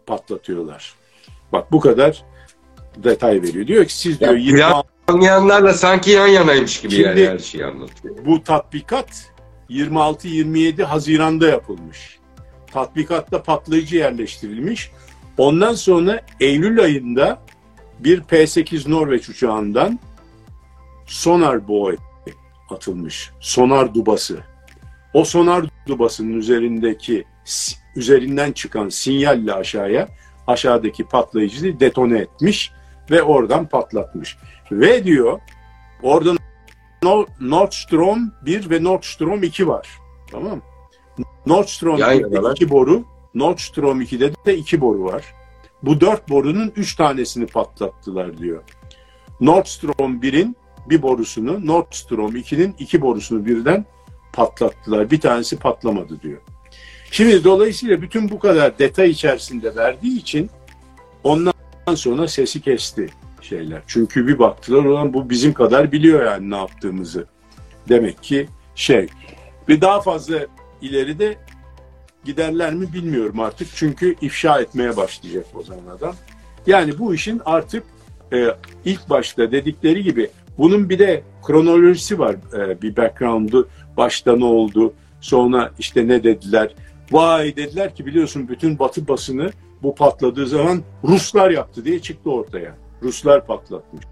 patlatıyorlar. Bak bu kadar detay veriyor. Diyor ki siz diyor ya, 20 sanki yan yanaymış gibi Şimdi, yani her şeyi anlatıyor. Bu tatbikat 26-27 Haziran'da yapılmış. Tatbikatta patlayıcı yerleştirilmiş. Ondan sonra Eylül ayında bir P-8 Norveç uçağından sonar boy atılmış. Sonar dubası. O sonar dubasının üzerindeki üzerinden çıkan sinyalle aşağıya aşağıdaki patlayıcıyı detone etmiş ve oradan patlatmış. Ve diyor orada Nordstrom 1 ve Nordstrom 2 var. Tamam Nordstrom 1'de 2 boru, Nordstrom 2'de de 2 boru var. Bu 4 borunun 3 tanesini patlattılar diyor. Nordstrom 1'in bir borusunu, Nordstrom 2'nin iki borusunu birden patlattılar. Bir tanesi patlamadı diyor. Şimdi dolayısıyla bütün bu kadar detay içerisinde verdiği için ondan sonra sesi kesti şeyler. Çünkü bir baktılar olan bu bizim kadar biliyor yani ne yaptığımızı. Demek ki şey. Ve daha fazla ileride giderler mi bilmiyorum artık. Çünkü ifşa etmeye başlayacak o zaman adam. Yani bu işin artık e, ilk başta dedikleri gibi bunun bir de kronolojisi var. E, bir background'u başta ne oldu, sonra işte ne dediler. Vay dediler ki biliyorsun bütün batı basını bu patladığı zaman Ruslar yaptı diye çıktı ortaya. Ruslar patlatmış.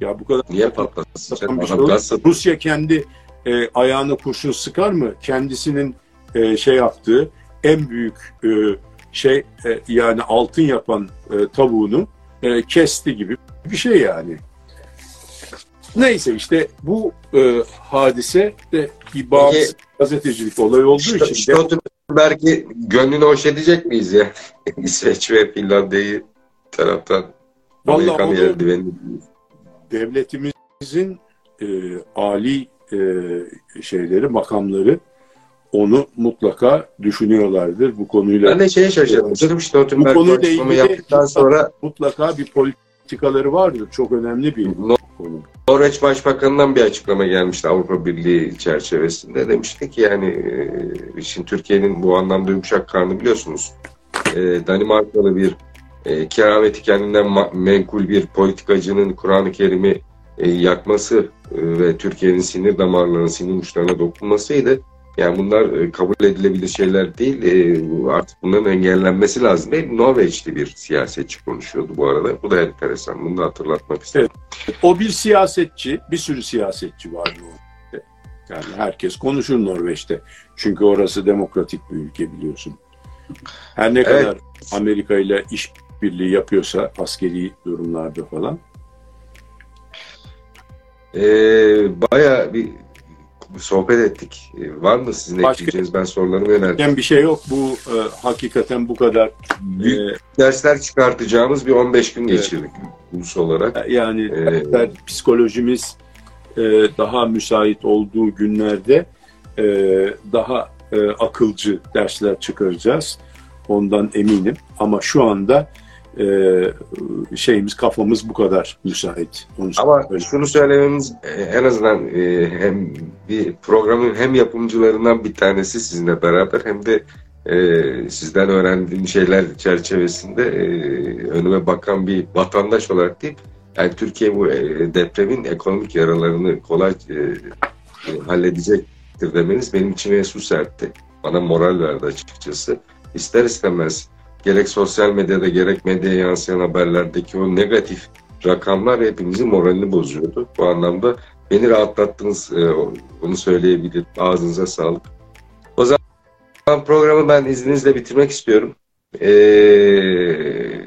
Ya bu kadar Niye patlatsın? Şey Rusya kendi e, ayağına kurşun sıkar mı? Kendisinin e, şey yaptığı en büyük e, şey e, yani altın yapan e, tavuğunu e, kesti gibi bir şey yani. Neyse işte bu e, hadise de bir bağımsız gazetecilik olayı olduğu St- için. Stoltenberg'i gönlünü hoş edecek miyiz ya? İsveç ve Finlandiya'yı taraftan Amerikan eldiveni. Devletimizin e, ali e, şeyleri, makamları onu mutlaka düşünüyorlardır bu konuyla. Ben de şeye şaşırdım. Sırf Stoltenberg bu konuyla ilgili yaptıktan sonra mutlaka bir politikaları vardır. Çok önemli bir no, konu. Norveç Başbakanı'ndan bir açıklama gelmişti Avrupa Birliği çerçevesinde. Demişti ki yani e, şimdi Türkiye'nin bu anlamda yumuşak karnı biliyorsunuz. E, Danimarkalı bir e, kerameti kendinden menkul bir politikacının Kur'an-ı Kerim'i e, yakması e, ve Türkiye'nin sinir damarlarına, sinir uçlarına dokunmasıydı. Yani bunlar e, kabul edilebilir şeyler değil. E, artık bunların engellenmesi lazım. Ve Norveçli bir siyasetçi konuşuyordu bu arada. Bu da enteresan. Bunu da hatırlatmak istedim. Evet. O bir siyasetçi, bir sürü siyasetçi var Norveç'te. Yani herkes konuşur Norveç'te. Çünkü orası demokratik bir ülke biliyorsun. Her ne evet. kadar Amerika ile iş birliği yapıyorsa askeri durumlarda falan e, baya bir sohbet ettik. E, var mı sizin Başka- ekleyeceğiniz? Ben sorularımı yöneldim. Yani bir şey yok. Bu e, hakikaten bu kadar Büyük e, dersler çıkartacağımız bir 15 gün geçirdik ulus olarak. yani Ee, dersler, psikolojimiz e, daha müsait olduğu günlerde e, daha e, akılcı dersler çıkaracağız. Ondan eminim. Ama şu anda e, şeyimiz kafamız bu kadar müsait. Onu Ama söyleyeyim. şunu söylememiz e, en azından e, hem bir programın hem yapımcılarından bir tanesi sizinle beraber hem de e, sizden öğrendiğim şeyler çerçevesinde e, önüme bakan bir vatandaş olarak değil, yani Türkiye bu e, depremin ekonomik yaralarını kolay e, e, halledecektir demeniz benim içime su serpti. Bana moral verdi açıkçası. İster istemez gerek sosyal medyada gerek medyaya yansıyan haberlerdeki o negatif rakamlar hepimizin moralini bozuyordu. Bu anlamda beni rahatlattınız, e, onu söyleyebilirim. Ağzınıza sağlık. O zaman programı ben izninizle bitirmek istiyorum. Ee,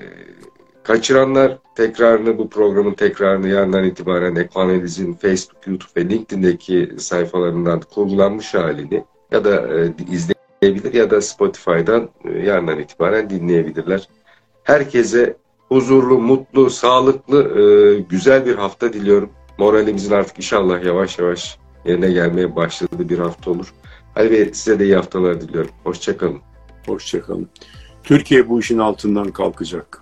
kaçıranlar tekrarını, bu programın tekrarını yarından itibaren Ekoanaliz'in Facebook, YouTube ve LinkedIn'deki sayfalarından kurgulanmış halini ya da e, izleyebilir ya da Spotify'dan e, yarından itibaren dinleyebilirler. Herkese huzurlu, mutlu, sağlıklı, e, güzel bir hafta diliyorum. Moralimizin artık inşallah yavaş yavaş yerine gelmeye başladığı bir hafta olur. Ali Bey size de iyi haftalar diliyorum. Hoşçakalın. Hoşçakalın. Türkiye bu işin altından kalkacak.